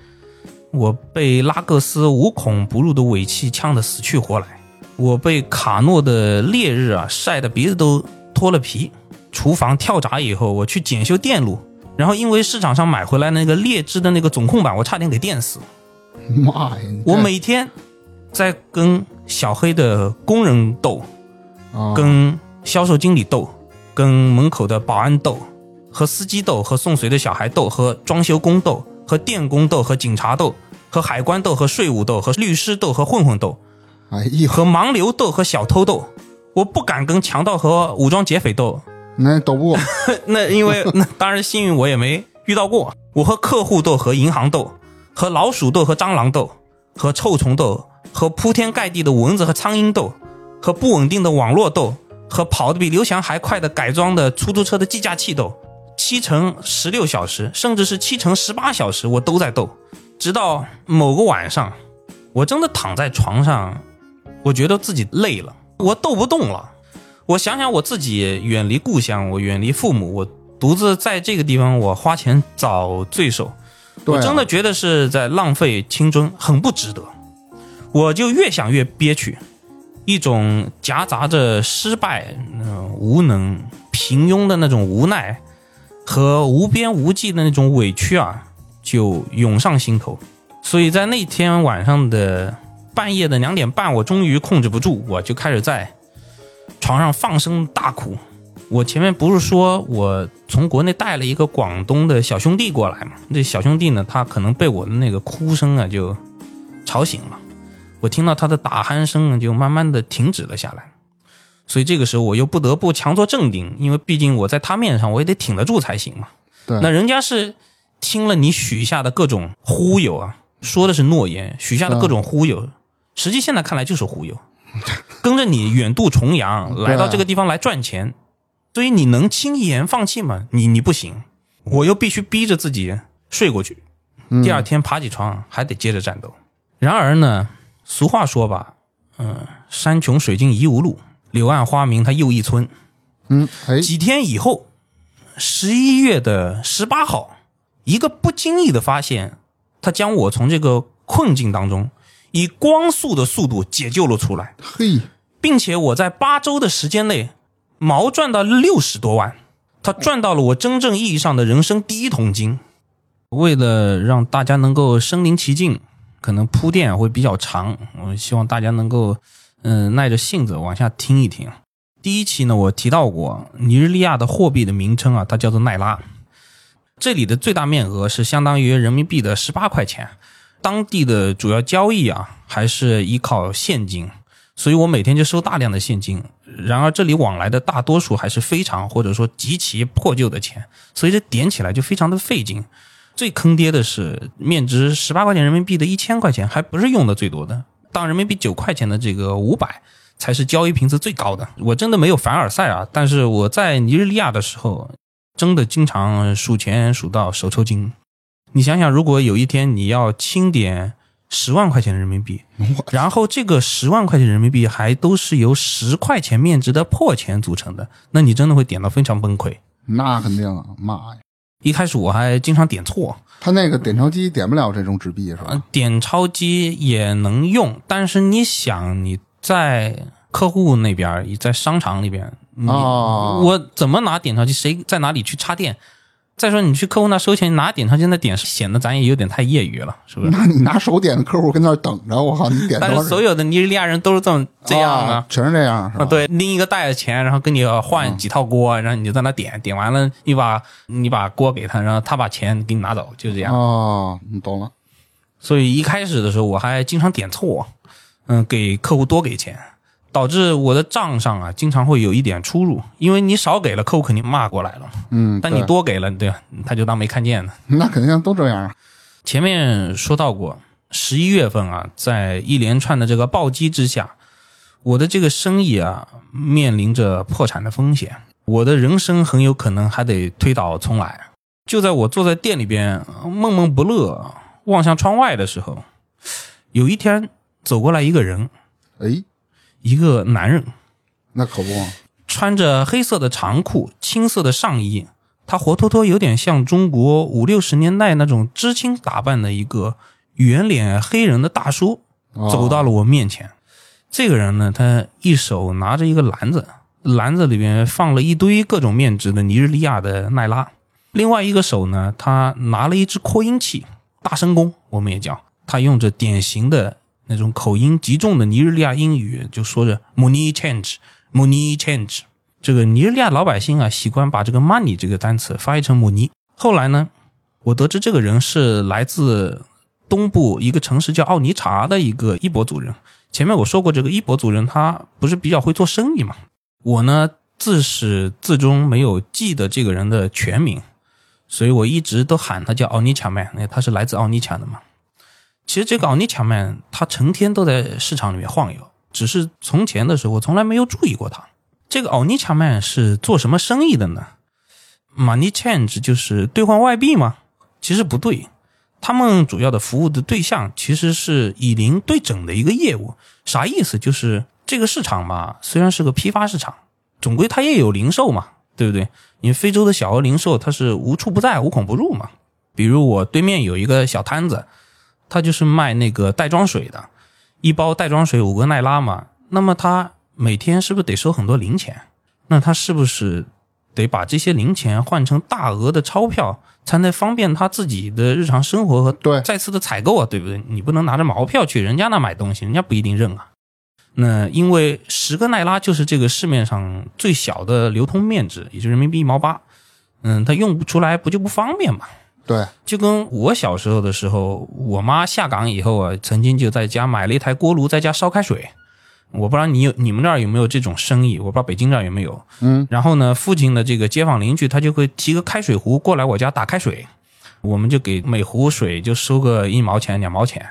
我被拉各斯无孔不入的尾气呛得死去活来，我被卡诺的烈日啊晒得鼻子都脱了皮，厨房跳闸以后，我去检修电路。然后因为市场上买回来那个劣质的那个总控板，我差点给电死。妈呀！我每天在跟小黑的工人斗，啊跟销售经理斗，跟门口的保安斗，和司机斗，和送水的小孩斗，和装修工斗，和电工斗，和警察斗，和海关斗，和税务斗，和律师斗，和混混斗，哎呀，和盲流斗，和小偷斗。我不敢跟强盗和武装劫匪斗，那斗不过，那因为 那当然幸运我也没遇到过。我和客户斗，和银行斗，和老鼠斗，和蟑螂斗，和臭虫斗，和铺天盖地的蚊子和苍蝇斗，和不稳定的网络斗，和跑得比刘翔还快的改装的出租车的计价器斗。七乘十六小时，甚至是七乘十八小时，我都在斗。直到某个晚上，我真的躺在床上，我觉得自己累了，我斗不动了。我想想我自己远离故乡，我远离父母，我独自在这个地方，我花钱找罪受，我真的觉得是在浪费青春，很不值得。我就越想越憋屈，一种夹杂着失败、呃、无能、平庸的那种无奈和无边无际的那种委屈啊，就涌上心头。所以在那天晚上的半夜的两点半，我终于控制不住，我就开始在床上放声大哭。我前面不是说我从国内带了一个广东的小兄弟过来嘛？那小兄弟呢，他可能被我的那个哭声啊就吵醒了。我听到他的打鼾声呢，就慢慢的停止了下来。所以这个时候我又不得不强作镇定，因为毕竟我在他面上我也得挺得住才行嘛。对，那人家是听了你许下的各种忽悠啊，说的是诺言，许下的各种忽悠，实际现在看来就是忽悠，跟着你远渡重洋来到这个地方来赚钱，所以你能轻言放弃吗？你你不行，我又必须逼着自己睡过去，嗯第二天爬起床还得接着战斗。然而呢，俗话说吧，嗯、山穷水尽疑无路，柳暗花明它又一村。嗯，哎，几天以后，十一月的十八号，一个不经意的发现，他将我从这个困境当中以光速的速度解救了出来，嘿，并且我在八周的时间内毛赚到六十多万，他赚到了我真正意义上的人生第一桶金。为了让大家能够身临其境，可能铺垫会比较长，我希望大家能够嗯、耐着性子往下听一听。第一期呢，我提到过尼日利亚的货币的名称啊，它叫做奈拉。这里的最大面额是相当于人民币的十八块钱。当地的主要交易啊，还是依靠现金，所以我每天就收大量的现金。然而这里往来的大多数还是非常或者说极其破旧的钱，所以这点起来就非常的费劲。最坑爹的是，面值十八块钱人民币的一千块钱还不是用的最多的，当人民币九块钱的这个五百才是交易频次最高的。我真的没有凡尔赛啊，但是我在尼日利亚的时候，真的经常数钱数到手抽筋。你想想，如果有一天你要清点十万块钱人民币，然后这个十万块钱人民币还都是由十块钱面值的破钱组成的，那你真的会点到非常崩溃。那肯定啊，妈呀！一开始我还经常点错，他那个点钞机点不了这种纸币是吧？呃，点钞机也能用，但是你想你在客户那边儿，你在商场里边，你哦我怎么拿点钞机？谁在哪里去插电？再说你去客户那收钱，你拿点钞机那点，显得咱也有点太业余了，是不是？那你拿手点的客户跟那儿等着，我靠，你点但是所有的尼日利亚人都是这么这样啊啊。全是这样是吧？啊，，对，拎一个袋子钱，然后跟你换几套锅，然后你就在那点，点完了，你把你把锅给他，然后他把钱给你拿走，就这样。哦，你懂了。所以一开始的时候我还经常点错，嗯，给客户多给钱，导致我的账上啊经常会有一点出入，因为你少给了，客户肯定骂过来了，嗯，但你多给了，对吧？他就当没看见呢。那肯定都这样啊。前面说到过，十一月份啊，在一连串的这个暴击之下，我的这个生意啊面临着破产的风险，我的人生很有可能还得推倒重来。就在我坐在店里边闷闷不乐，望向窗外的时候，有一天走过来一个人，哎，一个男人，那可不嘛，穿着黑色的长裤、青色的上衣，他活脱脱有点像中国五六十年代那种知青打扮的一个圆脸黑人的大叔，哦。走到了我面前。这个人呢，他一手拿着一个篮子，篮子里面放了一堆各种面值的尼日利亚的奈拉，另外一个手呢，他拿了一只扩音器，大声公我们也叫，他用着典型的那种口音极重的尼日利亚英语，就说着 money change。money change。这个尼日利亚老百姓啊，习惯把这个 money 这个单词发译成姆尼。后来呢，我得知这个人是来自东部一个城市叫奥尼查的一个伊博族人。前面我说过，这个伊博族人他不是比较会做生意嘛？我呢自始至终没有记得这个人的全名，所以我一直都喊他叫奥尼查曼，因为他是来自奥尼查的嘛。其实这个奥尼卡曼他成天都在市场里面晃悠，只是从前的时候从来没有注意过他。这个奥尼卡曼是做什么生意的呢？Money change 就是兑换外币吗？其实不对，他们主要的服务的对象其实是以零对整的一个业务。啥意思？就是这个市场嘛，虽然是个批发市场，总归它也有零售嘛，对不对？因为非洲的小额零售它是无处不在、无孔不入嘛。比如我对面有一个小摊子，他就是卖那个袋装水的，一包袋装水五个奈拉嘛，那么他每天是不是得收很多零钱？那他是不是得把这些零钱换成大额的钞票，才能方便他自己的日常生活和对再次的采购啊？对不对？你不能拿着毛票去人家那买东西，人家不一定认啊。那因为十个奈拉就是这个市面上最小的流通面值，也就人民币一毛八。嗯，他用不出来，不就不方便嘛？对，就跟我小时候的时候，我妈下岗以后啊，曾经就在家买了一台锅炉，在家烧开水。我不知道你有你们那儿有没有这种生意，我不知道北京这儿有没有。嗯，然后呢，附近的这个街坊邻居他就会提个开水壶过来我家打开水，我们就给每壶水就收个一毛钱两毛钱。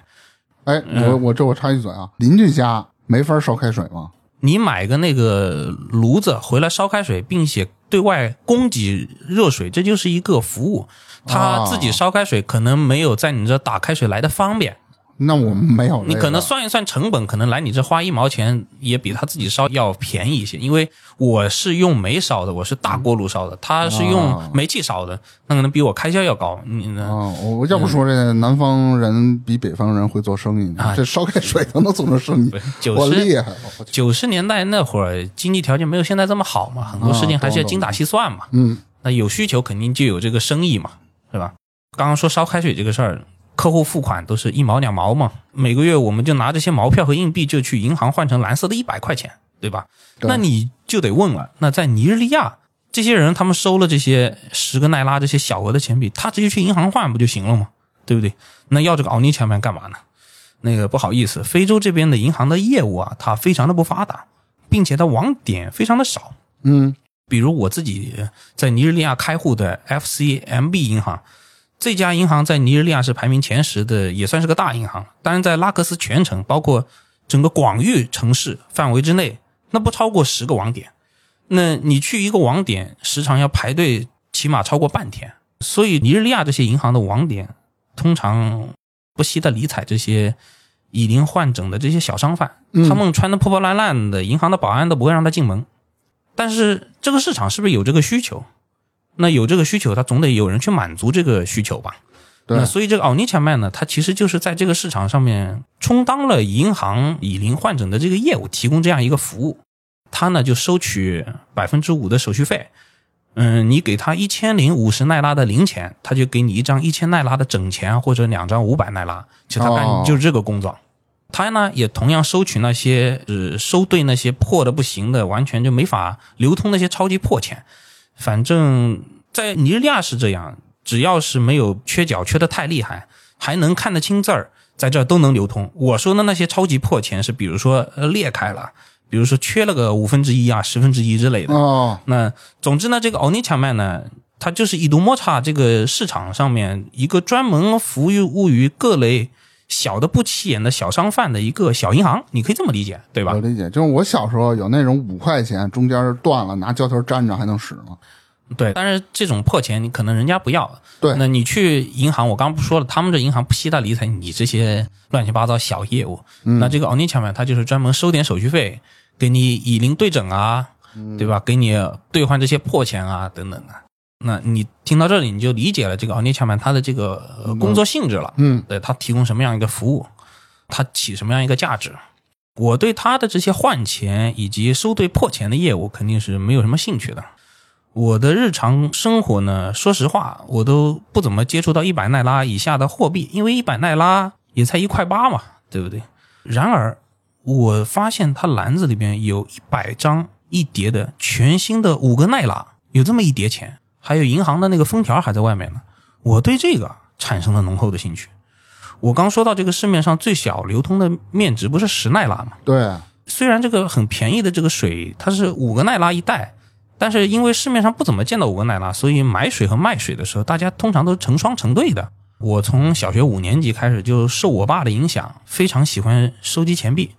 哎，嗯我我这我插一嘴啊，邻居家没法烧开水吗？你买个那个炉子回来烧开水，并且对外供给热水，这就是一个服务。他自己烧开水可能没有在你这打开水来的方便。那我们没有、这个，你可能算一算成本，可能来你这花一毛钱也比他自己烧要便宜一些，因为我是用煤烧的，我是大锅炉烧的，他是用煤气烧的，那可能比我开销要高。你呢？哦，我我要不说这南方人比北方人会做生意呢，啊这烧开水都能做成生意，我厉害！九十年代那会儿经济条件没有现在这么好嘛，很多事情还是要精打细算嘛。嗯，那有需求肯定就有这个生意嘛？刚刚说烧开水这个事儿，客户付款都是一毛两毛嘛，每个月我们就拿这些毛票和硬币就去银行换成蓝色的一百块钱，对吧？对那你就得问了，那在尼日利亚，这些人他们收了这些十个奈拉这些小额的钱币，他直接去银行换不就行了吗？对不对？那要这个奥尼钱盘干嘛呢？那个不好意思，非洲这边的银行的业务啊，它非常的不发达，并且它网点非常的少。嗯，比如我自己在尼日利亚开户的 FCMB 银行，这家银行在尼日利亚是排名前十的，也算是个大银行。当然，在拉克斯全城，包括整个广域城市范围之内，那不超过十个网点。那你去一个网点，时常要排队起码超过半天。所以尼日利亚这些银行的网点通常不惜的理睬这些以零换整的这些小商贩，嗯他们穿的破破烂烂的，银行的保安都不会让他进门。但是这个市场是不是有这个需求？那有这个需求，他总得有人去满足这个需求吧？对那所以这个奥尼强麦呢，它其实就是在这个市场上面充当了银行以零换整的这个业务，提供这样一个服务。它呢就收取百分之五的手续费。嗯，你给他一千零五十奈拉的零钱，他就给你一张一千奈拉的整钱，或者两张五百奈拉。其实他干哦就是这个工作。他呢也同样收取那些呃收兑那些破的不行的，完全就没法流通那些超级破钱。反正，在尼日利亚是这样，只要是没有缺角缺的太厉害，还能看得清字儿，在这儿都能流通。我说的那些超级破钱是，比如说呃裂开了，比如说缺了个五分之一啊、十分之一之类的。哦，那总之呢，这个奥尼强麦呢，它就是伊度莫查这个市场上面一个专门服务于各类小的不起眼的小商贩的一个小银行，你可以这么理解，对吧我？理解，就是我小时候有那种五块钱中间断了，拿胶条粘着还能使吗？对，但是这种破钱，你可能人家不要。对那你去银行，我刚刚不说了，他们这银行不惜的理睬你这些乱七八糟小业务。嗯那这个奥尼强麦，它就是专门收点手续费，给你以零对整啊，对吧？给你兑换这些破钱啊，等等的。那你听到这里，你就理解了这个奥尼强麦它的这个呃工作性质了。嗯，对它提供什么样一个服务，它起什么样一个价值。我对它的这些换钱以及收兑破钱的业务肯定是没有什么兴趣的。我的日常生活呢，说实话，我都不怎么接触到一百奈拉以下的货币，因为一百奈拉也才一块八嘛，对不对？然而，我发现它篮子里边有一百张一叠的全新的五个奈拉，有这么一叠钱，还有银行的那个封条还在外面呢。我对这个产生了浓厚的兴趣。我刚说到这个市面上最小流通的面值不是十奈拉吗？对，虽然这个很便宜的这个水，它是五个奈拉一袋，但是因为市面上不怎么见到五个奈拉，所以买水和卖水的时候，大家通常都成双成对的。我从小学五年级开始就受我爸的影响，非常喜欢收集钱币。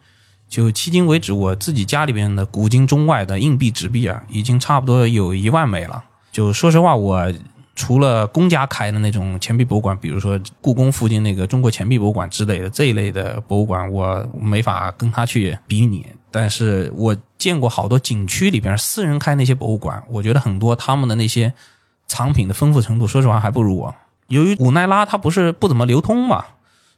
就迄今为止，我自己家里边的古今中外的硬币、纸币啊，已经差不多有一万枚了。就说实话，我除了公家开的那种钱币博物馆，比如说故宫附近那个中国钱币博物馆之类的这一类的博物馆，我没法跟他去比拟。但是我见过好多景区里边私人开那些博物馆，我觉得很多他们的那些藏品的丰富程度，说实话还不如我。由于五奈拉它不是不怎么流通嘛，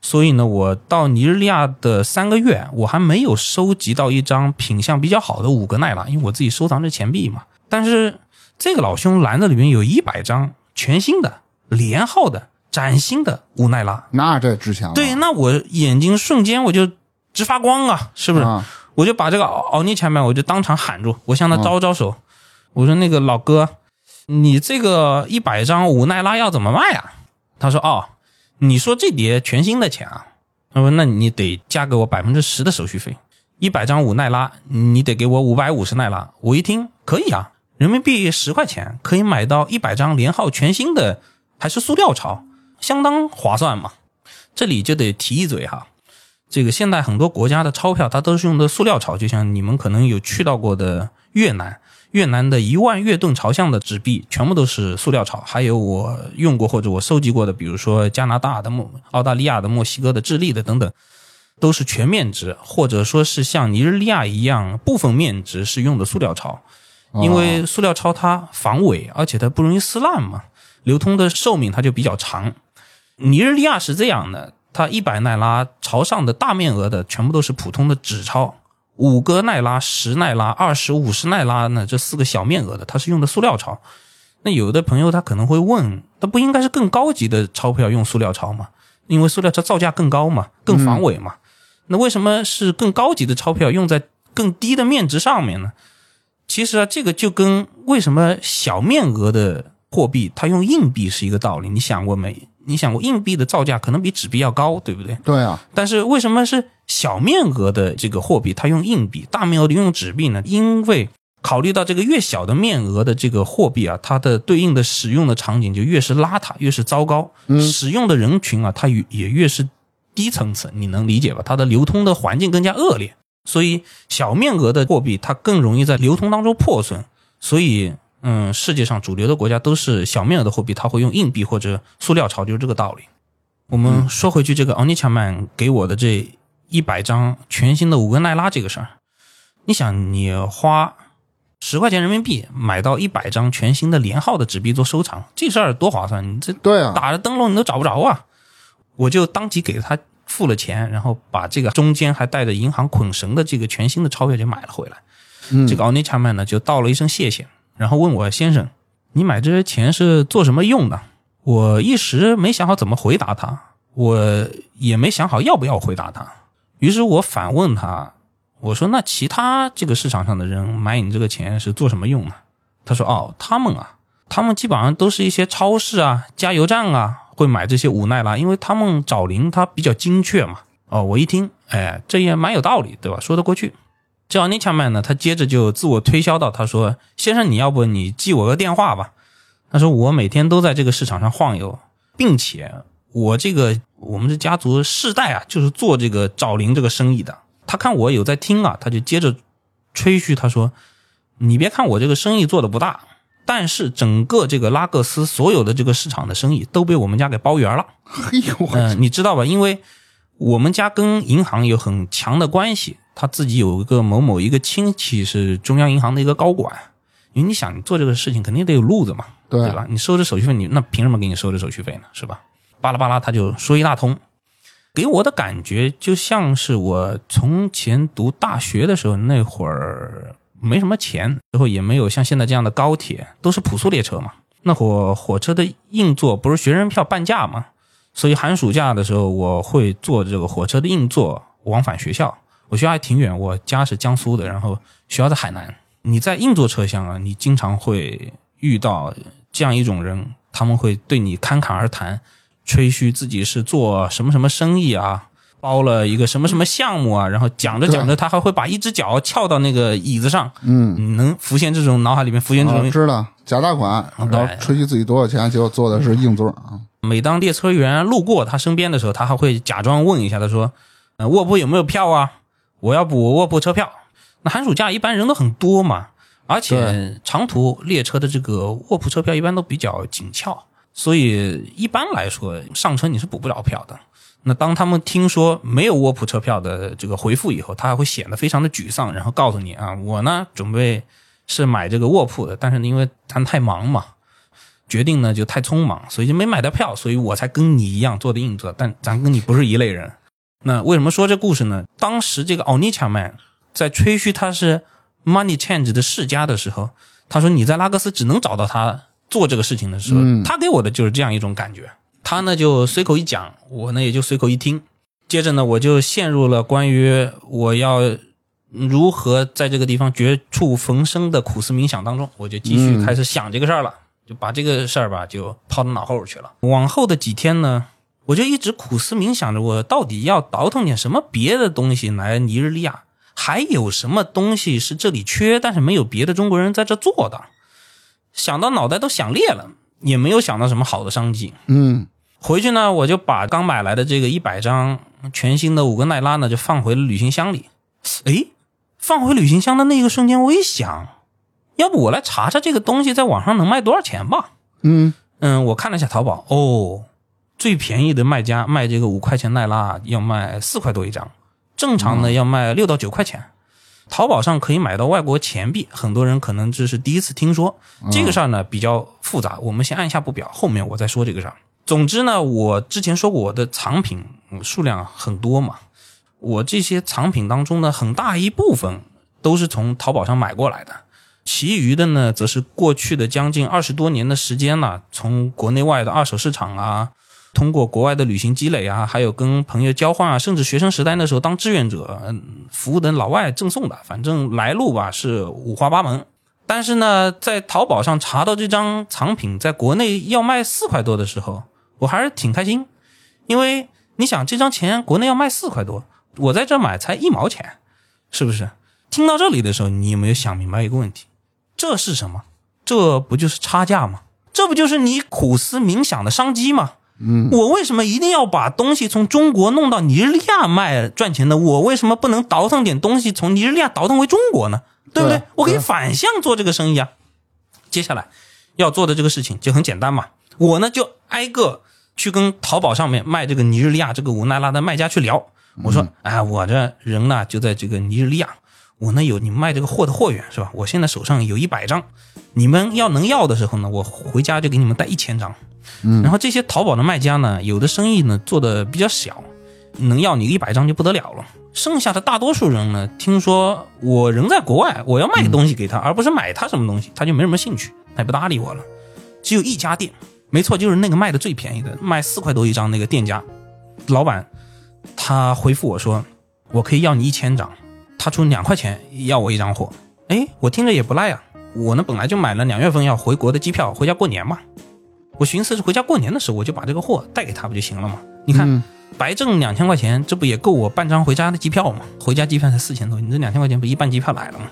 所以呢，我到尼日利亚的三个月，我还没有收集到一张品相比较好的五个奈拉，因为我自己收藏着钱币嘛。但是这个老兄篮子里面有一百张全新的、连号的、崭新的五奈拉，那这值钱了。对，那我眼睛瞬间我就直发光啊，是不是？啊，我就把这个奥奥尼前面，我就当场喊住，我向他招招手，我说：“那个老哥，你这个一百张五奈拉要怎么卖啊？”他说：“哦，你说这叠全新的钱啊？他说那你得加给我百分之十的手续费，一百张五奈拉，你得给我五百五十奈拉。”我一听，可以啊，人民币十块钱可以买到一百张连号全新的，还是塑料钞，相当划算嘛。这里就得提一嘴哈，这个现在很多国家的钞票，它都是用的塑料钞，就像你们可能有去到过的越南，越南的一万越盾朝向的纸币，全部都是塑料钞。还有我用过或者我收集过的，比如说加拿大的、墨、澳大利亚的、墨西哥的、智利的等等，都是全面值，或者说是像尼日利亚一样部分面值是用的塑料钞。因为塑料钞它防伪，而且它不容易撕烂嘛，流通的寿命它就比较长。尼日利亚是这样的，它一百奈拉朝上的大面额的全部都是普通的纸钞，五个奈拉、十奈拉、二十五十奈拉呢，这四个小面额的，它是用的塑料钞。那有的朋友他可能会问，它不应该是更高级的钞票用塑料钞吗？因为塑料钞造价更高嘛，更防伪嘛。那为什么是更高级的钞票用在更低的面值上面呢？其实啊，这个就跟为什么小面额的货币它用硬币是一个道理。你想过没？你想过硬币的造价可能比纸币要高，对不对？对啊，但是为什么是小面额的这个货币它用硬币，大面额的用纸币呢？因为考虑到这个越小的面额的这个货币啊，它的对应的使用的场景就越是邋遢，越是糟糕，使用的人群啊，它也也越是低层次，你能理解吧？它的流通的环境更加恶劣。所以小面额的货币它更容易在流通当中破损，所以嗯，世界上主流的国家都是小面额的货币，它会用硬币或者塑料钞，就是这个道理。我们说回去，这个奥尼恰曼给我的这一百张全新的五根奈拉这个事儿，你想，你花十块钱人民币买到一百张全新的连号的纸币做收藏，这事儿多划算！你这对啊，打着灯笼你都找不着啊！我就当即给他付了钱，然后把这个中间还带着银行捆绳的这个全新的钞票就买了回来。嗯这个奥尼恰曼呢就道了一声谢谢，然后问我先生，你买这些钱是做什么用的？我一时没想好怎么回答他，我也没想好要不要回答他。于是我反问他，我说：“那其他这个市场上的人买你这个钱是做什么用的？”他说：“哦，他们啊，他们基本上都是一些超市啊、加油站啊会买这些五奈拉，因为他们找零它比较精确嘛。”哦，我一听，哎，这也蛮有道理，对吧？说得过去。这奥尼恰曼呢，他接着就自我推销到，他说：“先生，你要不你记我个电话吧？”他说：“我每天都在这个市场上晃悠，并且我这个我们这家族世代啊，就是做这个找零这个生意的。”他看我有在听啊，他就接着吹嘘，他说：“你别看我这个生意做的不大，但是整个这个拉各斯所有的这个市场的生意都被我们家给包圆了。嘿呦，我嗯、你知道吧？因为我们家跟银行有很强的关系，他自己有一个某某一个亲戚是中央银行的一个高管。因为你想，你做这个事情肯定得有路子嘛，对对吧？你收这手续费，你那凭什么给你收这手续费呢？是吧？巴拉巴拉，他就说一大通，给我的感觉就像是我从前读大学的时候那会儿没什么钱，之后也没有像现在这样的高铁，都是普速列车嘛。那火火车的硬座不是学生票半价嘛，所以寒暑假的时候我会坐这个火车的硬座往返学校。我学校还挺远，我家是江苏的，然后学校在海南。你在硬座车厢啊，你经常会遇到这样一种人，他们会对你侃侃而谈，吹嘘自己是做什么什么生意啊，包了一个什么什么项目啊，然后讲着讲着，他还会把一只脚翘到那个椅子上，嗯，能浮现这种脑海里面浮现这种啊知道假大款，然后吹嘘自己多少钱，结果坐的是硬座啊。每当列车员路过他身边的时候，他还会假装问一下，他说：“呃，卧铺有没有票啊？我要补卧铺车票。”那寒暑假一般人都很多嘛，而且长途列车的这个卧铺车票一般都比较紧俏，所以一般来说上车你是补不了票的。那当他们听说没有卧铺车票的这个回复以后，他还会显得非常的沮丧，然后告诉你啊，我呢准备是买这个卧铺的，但是因为咱太忙嘛，决定呢就太匆忙，所以就没买到票，所以我才跟你一样坐的硬座，但咱跟你不是一类人。那为什么说这故事呢？当时这个奥尼恰曼在吹嘘他是 Money Change 的世家的时候，他说你在拉各斯只能找到他做这个事情的时候，嗯他给我的就是这样一种感觉。他呢就随口一讲，我呢也就随口一听，接着呢我就陷入了关于我要如何在这个地方绝处逢生的苦思冥想当中，我就继续开始想这个事儿了，就把这个事儿吧就抛到脑后去了。往后的几天呢，我就一直苦思冥想着，我到底要倒腾点什么别的东西来尼日利亚，还有什么东西是这里缺，但是没有别的中国人在这做的。想到脑袋都想裂了，也没有想到什么好的商机。嗯，回去呢，我就把刚买来的这个一百张全新的五个奈拉呢，就放回了旅行箱里。诶，放回旅行箱的那个瞬间，我一想，要不我来查查这个东西在网上能卖多少钱吧？嗯，嗯，我看了一下淘宝，哦，最便宜的卖家卖这个五块钱奈拉要卖四块多一张，正常的要卖六到九块钱。淘宝上可以买到外国钱币，很多人可能这是第一次听说。这个事儿呢比较复杂，我们先按下不表，后面我再说这个事儿。总之呢，我之前说过我的藏品嗯数量很多嘛，我这些藏品当中呢，很大一部分都是从淘宝上买过来的。其余的呢，则是过去的将近二十多年的时间了，从国内外的二手市场啊，通过国外的旅行积累啊，还有跟朋友交换啊，甚至学生时代那时候当志愿者，服务的老外赠送的，反正来路吧是五花八门。但是呢，在淘宝上查到这张藏品在国内要卖四块多的时候，我还是挺开心，因为你想这张钱国内要卖四块多，我在这买才一毛钱，是不是？听到这里的时候，你有没有想明白一个问题？这是什么？这不就是差价吗？这不就是你苦思冥想的商机吗？嗯，我为什么一定要把东西从中国弄到尼日利亚卖赚钱呢？我为什么不能倒腾点东西从尼日利亚倒腾回中国呢？对不对？对我可以反向做这个生意啊。接下来要做的这个事情就很简单嘛，我呢就挨个去跟淘宝上面卖这个尼日利亚这个乌奈拉的卖家去聊。我说，哎，我这人呢就在这个尼日利亚，我呢有你们卖这个货的货源是吧？我现在手上有一百张，你们要能要的时候呢，我回家就给你们带一千张。然后这些淘宝的卖家呢，有的生意呢做的比较小，能要你一百张就不得了了。剩下的大多数人呢，听说我人在国外，我要卖东西给他，而不是买他什么东西，他就没什么兴趣，他也不搭理我了。只有一家店，没错，就是那个卖的最便宜的，卖四块多一张那个店家，老板他回复我说，我可以要你一千张，他出两块钱要我一张货。哎，我听着也不赖啊，我呢本来就买了两月份要回国的机票，回家过年嘛。我寻思是回家过年的时候，我就把这个货带给他不就行了吗？你看，白挣两千块钱，这不也够我半张回家的机票吗？回家机票才四千多，你这两千块钱不一半机票来了吗？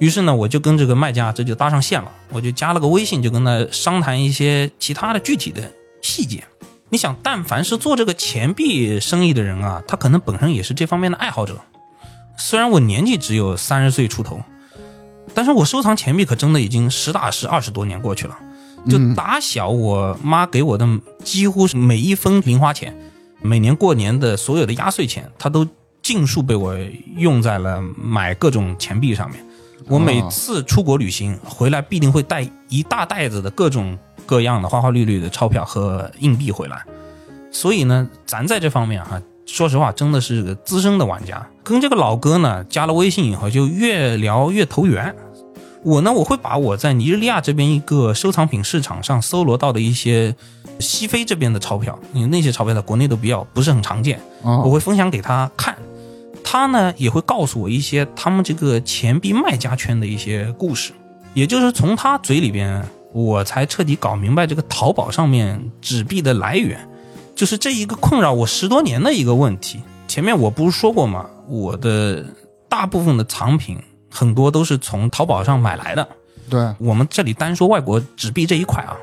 于是呢，我就跟这个卖家这就搭上线了，我就加了个微信，就跟他商谈一些其他的具体的细节。你想，但凡是做这个钱币生意的人啊，他可能本身也是这方面的爱好者。虽然我年纪只有三十岁出头，但是我收藏钱币可真的已经实打实二十多年过去了。就打小我妈给我的几乎是每一分零花钱，每年过年的所有的压岁钱，她都尽数被我用在了买各种钱币上面。我每次出国旅行回来，必定会带一大袋子的各种各样的花花绿绿的钞票和硬币回来。所以呢，咱在这方面哈，说实话，真的是个资深的玩家。跟这个老哥呢加了微信以后，就越聊越投缘。我呢，我会把我在尼日利亚这边一个收藏品市场上搜罗到的一些西非这边的钞票，因为那些钞票在国内都比较不是很常见，我会分享给他看。他呢也会告诉我一些他们这个钱币卖家圈的一些故事，也就是从他嘴里边，我才彻底搞明白这个淘宝上面纸币的来源，就是这一个困扰我十多年的一个问题。前面我不是说过吗？我的大部分的藏品。很多都是从淘宝上买来的。对我们这里单说外国纸币这一块啊，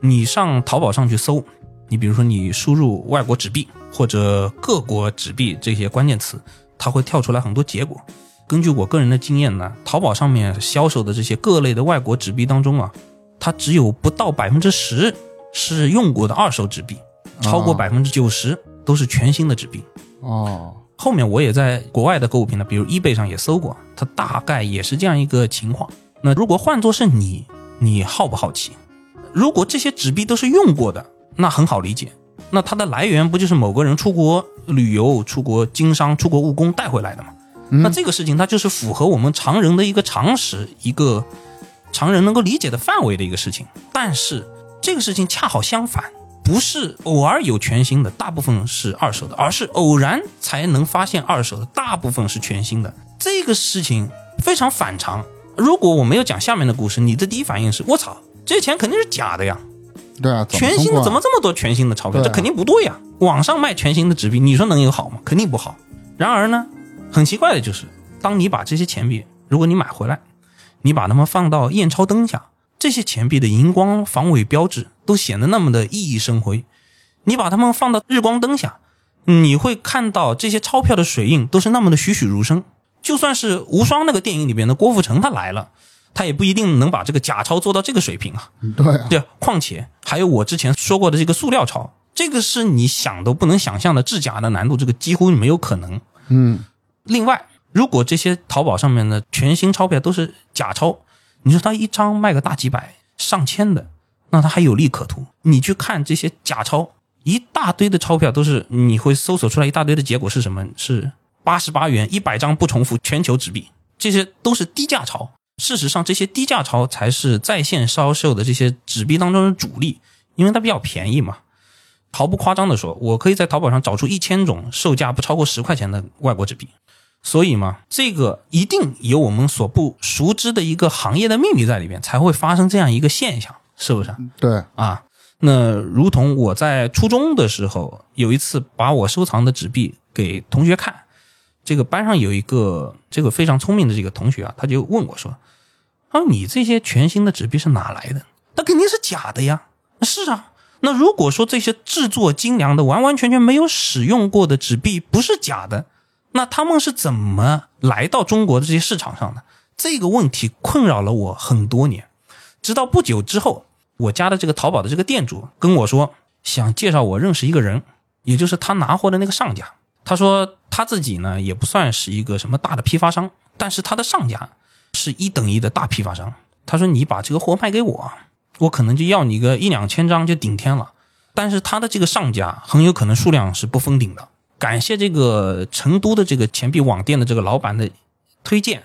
你上淘宝上去搜，你比如说你输入外国纸币或者各国纸币这些关键词，它会跳出来很多结果。根据我个人的经验呢，淘宝上面销售的这些各类的外国纸币当中啊，它只有不到百分之十是用过的二手纸币，超过百分之九十都是全新的纸币。哦。后面我也在国外的购物平台，比如 eBay 上也搜过，它大概也是这样一个情况。那如果换作是你，你好不好奇？如果这些纸币都是用过的，那很好理解，那它的来源不就是某个人出国旅游、出国经商、出国务工带回来的吗？那这个事情它就是符合我们常人的一个常识，一个常人能够理解的范围的一个事情。但是这个事情恰好相反。不是偶尔有全新的，大部分是二手的，而是偶然才能发现二手的，大部分是全新的。这个事情非常反常。如果我没有讲下面的故事，你的第一反应是：我操，这些钱肯定是假的呀！对啊，全新的怎么这么多全新的钞票？这肯定不对呀！网上卖全新的纸币，你说能有好吗？肯定不好。然而呢，很奇怪的就是，当你把这些钱币，如果你买回来，你把它们放到验钞灯下。这些钱币的荧光防伪标志都显得那么的熠熠生辉，你把它们放到日光灯下，你会看到这些钞票的水印都是那么的栩栩如生。就算是无双那个电影里边的郭富城他来了，他也不一定能把这个假钞做到这个水平啊。对对，况且还有我之前说过的这个塑料钞，这个是你想都不能想象的制假的难度，这个几乎没有可能。嗯，另外，如果这些淘宝上面的全新钞票都是假钞。你说他一张卖个大几百、上千的，那他还有利可图。你去看这些假钞，一大堆的钞票都是你会搜索出来一大堆的结果是什么？是八十八元一百张不重复全球纸币，这些都是低价钞。事实上，这些低价钞才是在线销售的这些纸币当中的主力，因为它比较便宜嘛。毫不夸张的说，我可以在淘宝上找出一千种售价不超过十块钱的外国纸币。所以嘛，这个一定有我们所不熟知的一个行业的秘密在里边，才会发生这样一个现象，是不是？对啊，那如同我在初中的时候，有一次把我收藏的纸币给同学看，这个班上有一个这个非常聪明的这个同学啊，他就问我说：“他啊，你这些全新的纸币是哪来的？那肯定是假的呀。”是啊，那如果说这些制作精良的、完完全全没有使用过的纸币不是假的？那他们是怎么来到中国的这些市场上的？这个问题困扰了我很多年。直到不久之后，我家的这个淘宝的这个店主跟我说，想介绍我认识一个人，也就是他拿货的那个上家。他说他自己呢也不算是一个什么大的批发商，但是他的上家是一等一的大批发商。他说你把这个货卖给我，我可能就要你个一两千张就顶天了。但是他的这个上家很有可能数量是不封顶的。感谢这个成都的这个钱币网店的这个老板的推荐，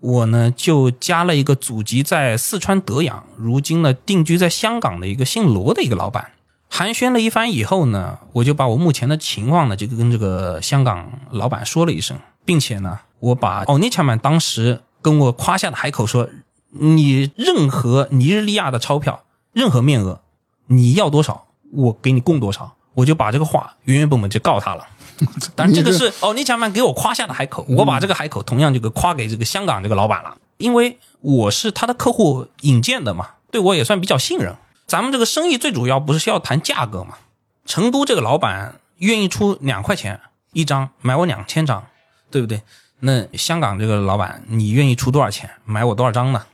我呢就加了一个祖籍在四川德阳，如今呢定居在香港的一个姓罗的一个老板。寒暄了一番以后呢，我就把我目前的情况呢，就跟这个香港老板说了一声，并且呢，我把奥尼乔曼当时跟我夸下的海口说，你任何尼日利亚的钞票，任何面额，你要多少，我给你供多少，我就把这个话原原本本就告他了。但是这个是奥尼乔曼给我夸下的海口，我把这个海口同样这个夸给这个香港这个老板了，因为我是他的客户引荐的嘛，对我也算比较信任。咱们这个生意最主要不是需要谈价格嘛？成都这个老板愿意出两块钱一张买我两千张，对不对？那香港这个老板你愿意出多少钱买我多少张呢？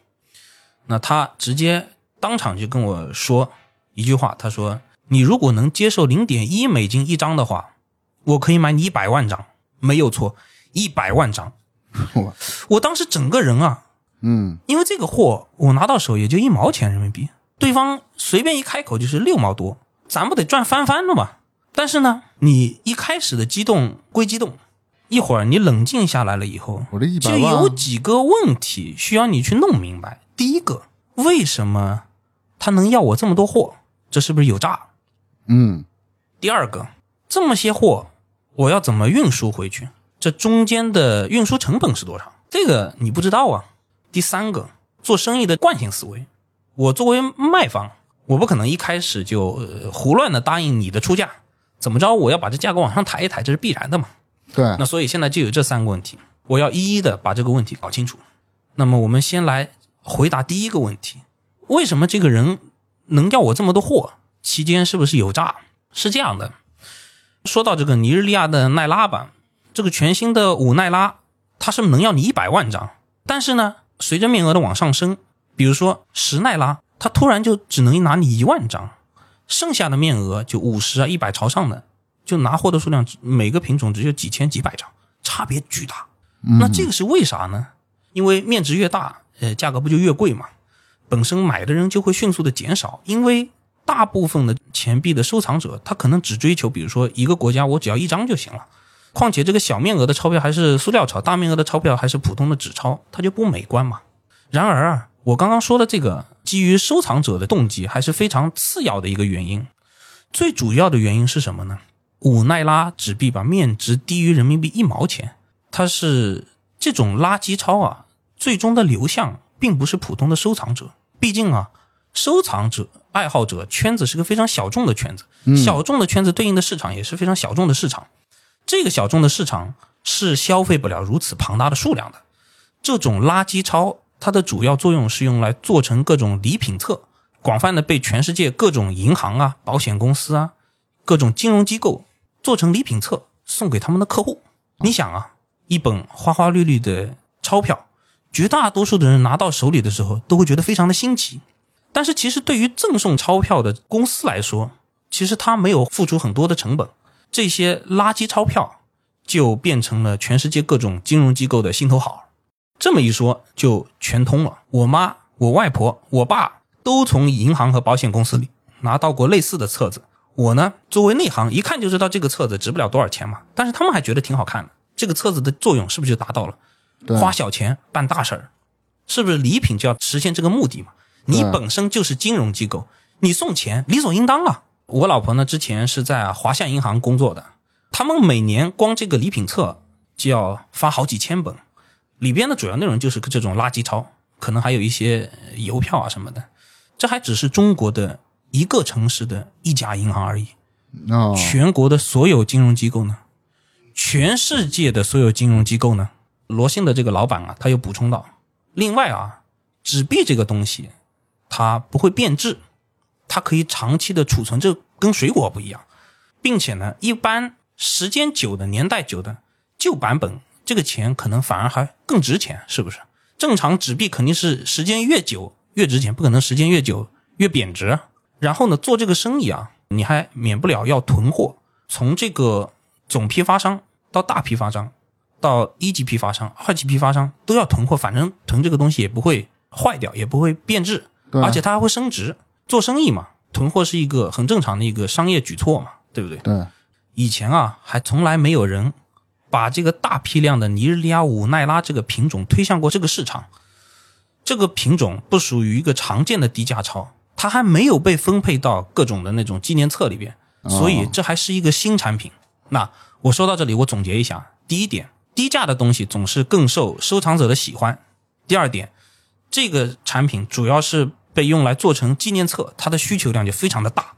那他直接当场就跟我说一句话，他说：“你如果能接受零点一美金一张的话，我可以买你一百万张，没有错，一百万张。”我我当时整个人啊，嗯，因为这个货我拿到手也就一毛钱人民币。对方随便一开口就是六毛多，咱不得赚翻番了吗？但是呢，你一开始的激动归激动，一会儿你冷静下来了以后，我这一就百万有几个问题需要你去弄明白。第一个，为什么他能要我这么多货？这是不是有诈？嗯，第二个，这么些货我要怎么运输回去？这中间的运输成本是多少？这个你不知道啊。第三个，做生意的惯性思维。我作为卖方，我不可能一开始就、呃胡乱的答应你的出价，怎么着我要把这价格往上抬一抬，这是必然的嘛。对，那所以现在就有这三个问题，我要一一的把这个问题搞清楚。那么我们先来回答第一个问题：为什么这个人能要我这么多货？期间是不是有诈？是这样的，说到这个尼日利亚的奈拉吧，这个全新的五奈拉，它是能要你一百万张，但是呢，随着面额的往上升，比如说十奈拉，它突然就只能拿你一万张，剩下的面额就五十啊、一百朝上的，就拿货的数量每个品种只有几千几百张，差别巨大。那这个是为啥呢？因为面值越大，呃，价格不就越贵嘛？本身买的人就会迅速的减少，因为大部分的钱币的收藏者，他可能只追求，比如说一个国家我只要一张就行了。况且这个小面额的钞票还是塑料钞，大面额的钞票还是普通的纸钞，它就不美观嘛。然而啊，我刚刚说的这个基于收藏者的动机还是非常次要的一个原因，最主要的原因是什么呢？五奈拉纸币吧，面值低于人民币一毛钱，它是这种垃圾钞啊，最终的流向并不是普通的收藏者，毕竟啊，收藏者、爱好者圈子是个非常小众的圈子，小众的圈子对应的市场也是非常小众的市场，这个小众的市场是消费不了如此庞大的数量的。这种垃圾钞，它的主要作用是用来做成各种礼品册，广泛的被全世界各种银行啊、保险公司啊、各种金融机构做成礼品册送给他们的客户。你想啊，一本花花绿绿的钞票，绝大多数的人拿到手里的时候都会觉得非常的新奇。但是其实对于赠送钞票的公司来说，其实他没有付出很多的成本，这些垃圾钞票就变成了全世界各种金融机构的心头好。这么一说就全通了。我妈、我外婆、我爸都从银行和保险公司里拿到过类似的册子。我呢，作为内行，一看就知道这个册子值不了多少钱嘛。但是他们还觉得挺好看的。这个册子的作用是不是就达到了？对花小钱办大事儿，是不是礼品就要实现这个目的嘛？你本身就是金融机构，你送钱理所应当啊。我老婆呢，之前是在华夏银行工作的，他们每年光这个礼品册就要发好几千本，里边的主要内容就是这种垃圾钞，可能还有一些呃邮票啊什么的。这还只是中国的一个城市的一家银行而已。哦，全国的所有金融机构呢，全世界的所有金融机构呢，罗信的这个老板啊，他又补充到，另外啊，纸币这个东西，它不会变质，它可以长期的储存，这跟水果不一样，并且呢，一般时间久的、年代久的旧版本，这个钱可能反而还更值钱，是不是？正常纸币肯定是时间越久越值钱，不可能时间越久越贬值。然后呢，做这个生意啊，你还免不了要囤货，从这个总批发商到大批发商，到一级批发商、二级批发商都要囤货，反正囤这个东西也不会坏掉，也不会变质，对而且它还会升值。做生意嘛，囤货是一个很正常的一个商业举措嘛，对不对？对，以前啊，还从来没有人把这个大批量的尼日利亚五奈拉这个品种推向过这个市场。这个品种不属于一个常见的低价钞，它还没有被分配到各种的那种纪念册里边，所以这还是一个新产品。那我说到这里，我总结一下：第一点，低价的东西总是更受收藏者的喜欢；第二点，这个产品主要是被用来做成纪念册，它的需求量就非常的大；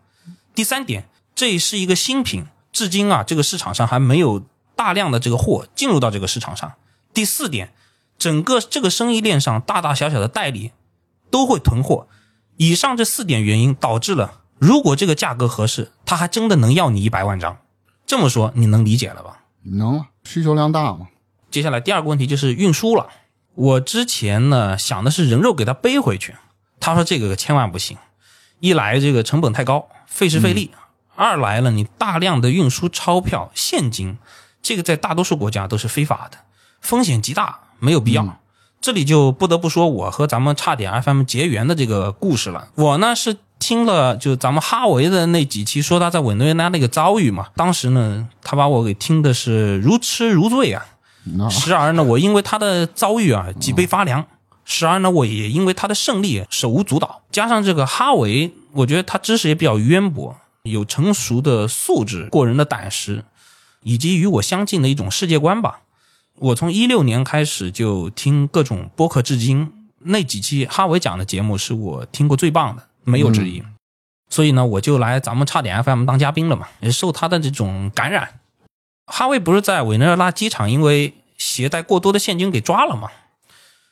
第三点，这是一个新品，至今啊，这个市场上还没有大量的这个货进入到这个市场上。第四点，整个这个生意链上大大小小的代理都会囤货。以上这四点原因导致了，如果这个价格合适，他还真的能要你一百万张。这么说你能理解了吧？能，需求量大嘛？接下来第二个问题就是运输了。我之前呢想的是人肉给他背回去，他说这个千万不行，一来这个成本太高，费时费力；二来了你大量的运输钞票现金，这个在大多数国家都是非法的，风险极大，没有必要。这里就不得不说我和咱们差点 FM 结缘的这个故事了。我呢是听了就咱们哈维的那几期说他在委内瑞拉那个遭遇嘛，当时呢他把我给听的是如痴如醉啊。那时而呢，我因为他的遭遇啊脊背发凉；时而呢，我也因为他的胜利手舞足蹈。加上这个哈维，我觉得他知识也比较渊博，有成熟的素质、过人的胆识，以及与我相近的一种世界观吧。我从一六年开始就听各种播客，至今那几期哈维讲的节目是我听过最棒的，没有之一。所以呢，我就来咱们差点 FM 当嘉宾了嘛，也受他的这种感染。哈维不是在委内瑞拉机场因为携带过多的现金给抓了吗？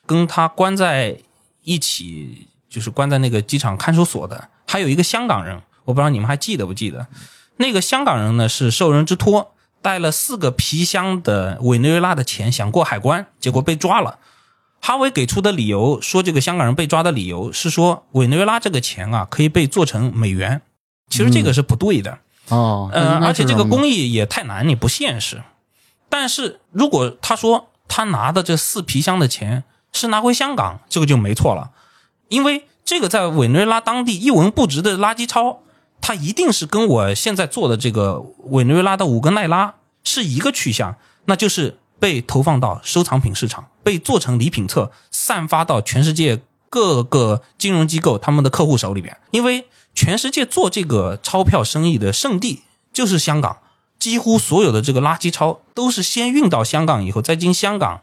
跟他关在一起，就是关在那个机场看守所的，还有一个香港人，我不知道你们还记得不记得？那个香港人呢是受人之托，带了四个皮箱的委内瑞拉的钱想过海关，结果被抓了。哈维给出的理由说，这个香港人被抓的理由是说委内瑞拉这个钱啊可以被做成美元，其实这个是不对的。哦，嗯呃，而且这个工艺也太难，你不现实。但是如果他说他拿的这四皮箱的钱是拿回香港，这个就没错了，因为这个在委内瑞拉当地一文不值的垃圾钞，它一定是跟我现在做的这个委内瑞拉的五个奈拉是一个去向，那就是被投放到收藏品市场，被做成礼品册，散发到全世界各个金融机构他们的客户手里边，因为全世界做这个钞票生意的圣地就是香港，几乎所有的这个垃圾钞都是先运到香港以后，再经香港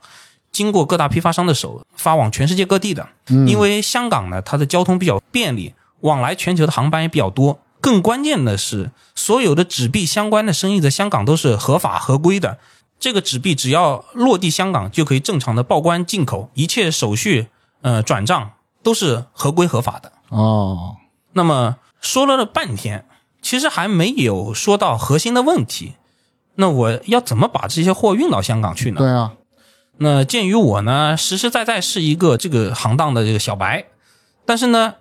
经过各大批发商的手发往全世界各地的。因为香港呢，它的交通比较便利，往来全球的航班也比较多。更关键的是，所有的纸币相关的生意在香港都是合法合规的。这个纸币只要落地香港，就可以正常的报关进口，一切手续呃转账都是合规合法的。哦，那么说了了半天，其实还没有说到核心的问题。那我要怎么把这些货运到香港去呢？对啊，那鉴于我呢，实实在在是一个这个行当的这个小白，但是呢，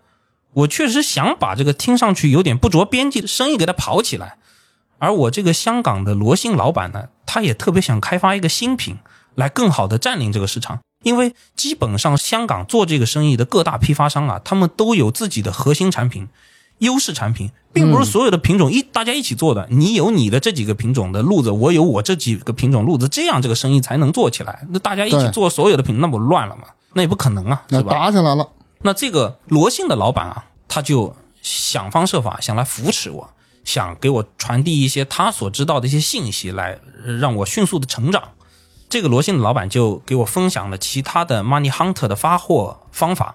我确实想把这个听上去有点不着边际的生意给它跑起来。而我这个香港的罗姓老板呢，他也特别想开发一个新品，来更好的占领这个市场。因为基本上香港做这个生意的各大批发商啊，他们都有自己的核心产品、优势产品，并不是所有的品种一大家一起做的。你有你的这几个品种的路子，我有我这几个品种路子，这样这个生意才能做起来。那大家一起做所有的品，那不乱了吗？那也不可能啊，那是吧？打起来了，那这个罗姓的老板啊，他就想方设法想来扶持我，想给我传递一些他所知道的一些信息，来呃让我迅速的成长。这个罗姓的老板就给我分享了其他的 Money Hunter 的发货方法。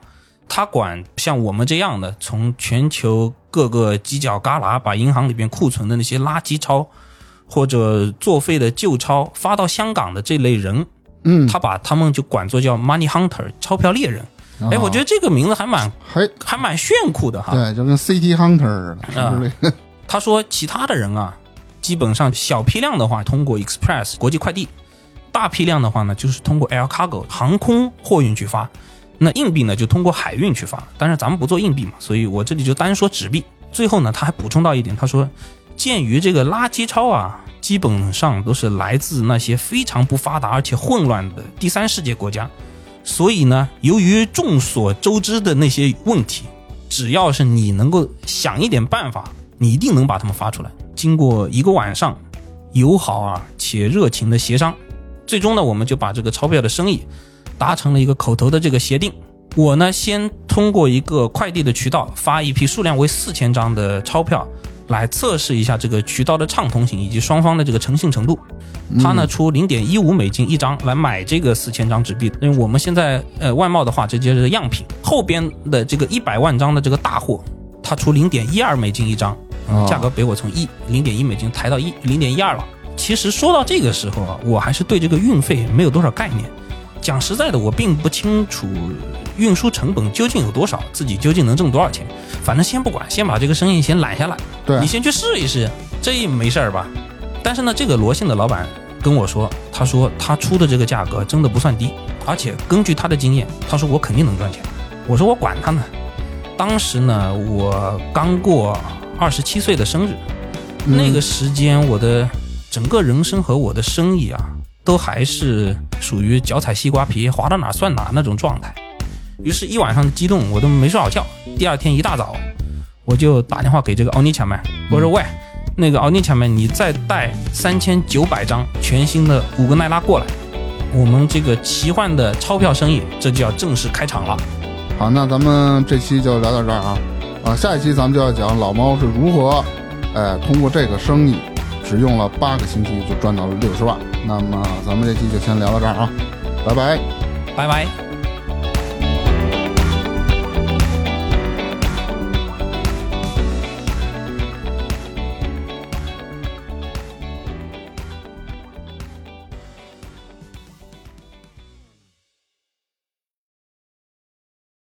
他管像我们这样的从全球各个犄角旮旯把银行里边库存的那些垃圾钞或者作废的旧钞发到香港的这类人，嗯，他把他们就管作叫 Money Hunter 钞票猎人。哦哎，我觉得这个名字还蛮还，还蛮炫酷的哈。对，就跟 City Hunter 似的，是不是这个？他说其他的人啊，基本上小批量的话通过 Express 国际快递，大批量的话呢就是通过 Air Cargo 航空货运去发。那硬币呢就通过海运去发，但是咱们不做硬币嘛，所以我这里就单说纸币。最后呢，他还补充到一点，他说，鉴于这个垃圾钞啊，基本上都是来自那些非常不发达而且混乱的第三世界国家，所以呢，由于众所周知的那些问题，只要是你能够想一点办法，你一定能把它们发出来。经过一个晚上友好啊且热情的协商，最终呢，我们就把这个钞票的生意。达成了一个口头的这个协定，我呢先通过一个快递的渠道发一批数量为四千张的钞票，来测试一下这个渠道的畅通性以及双方的这个诚信程度。他呢出零点一五美金一张来买这个四千张纸币，因为我们现在呃外贸的话，这就是样品。后边的这个一百万张的这个大货，他出零点一二美金一张，价格比我从一零点一美金抬到一零点一二了。其实说到这个时候啊，我还是对这个运费没有多少概念。讲实在的，我并不清楚运输成本究竟有多少，自己究竟能挣多少钱。反正先不管，先把这个生意先揽下来。对你先去试一试，这没事儿吧？但是呢，这个罗姓的老板跟我说，他说他出的这个价格真的不算低，而且根据他的经验，他说我肯定能赚钱。我说我管他呢。当时呢，我刚过二十七岁的生日，那个时间我的整个人生和我的生意啊。都还是属于脚踩西瓜皮，滑到哪算哪那种状态。于是，一晚上的激动，我都没睡好觉。第二天一大早，我就打电话给这个奥尼强们，我说：“喂，那个奥尼强们，你再带三千九百张全新的五个奈拉过来，我们这个奇幻的钞票生意这就要正式开场了。”好，那咱们这期就聊到这儿啊啊，下一期咱们就要讲老猫是如何，哎，通过这个生意。只用了八个星期就赚到了六十万，那么咱们这期就先聊到这儿啊，拜拜，拜拜。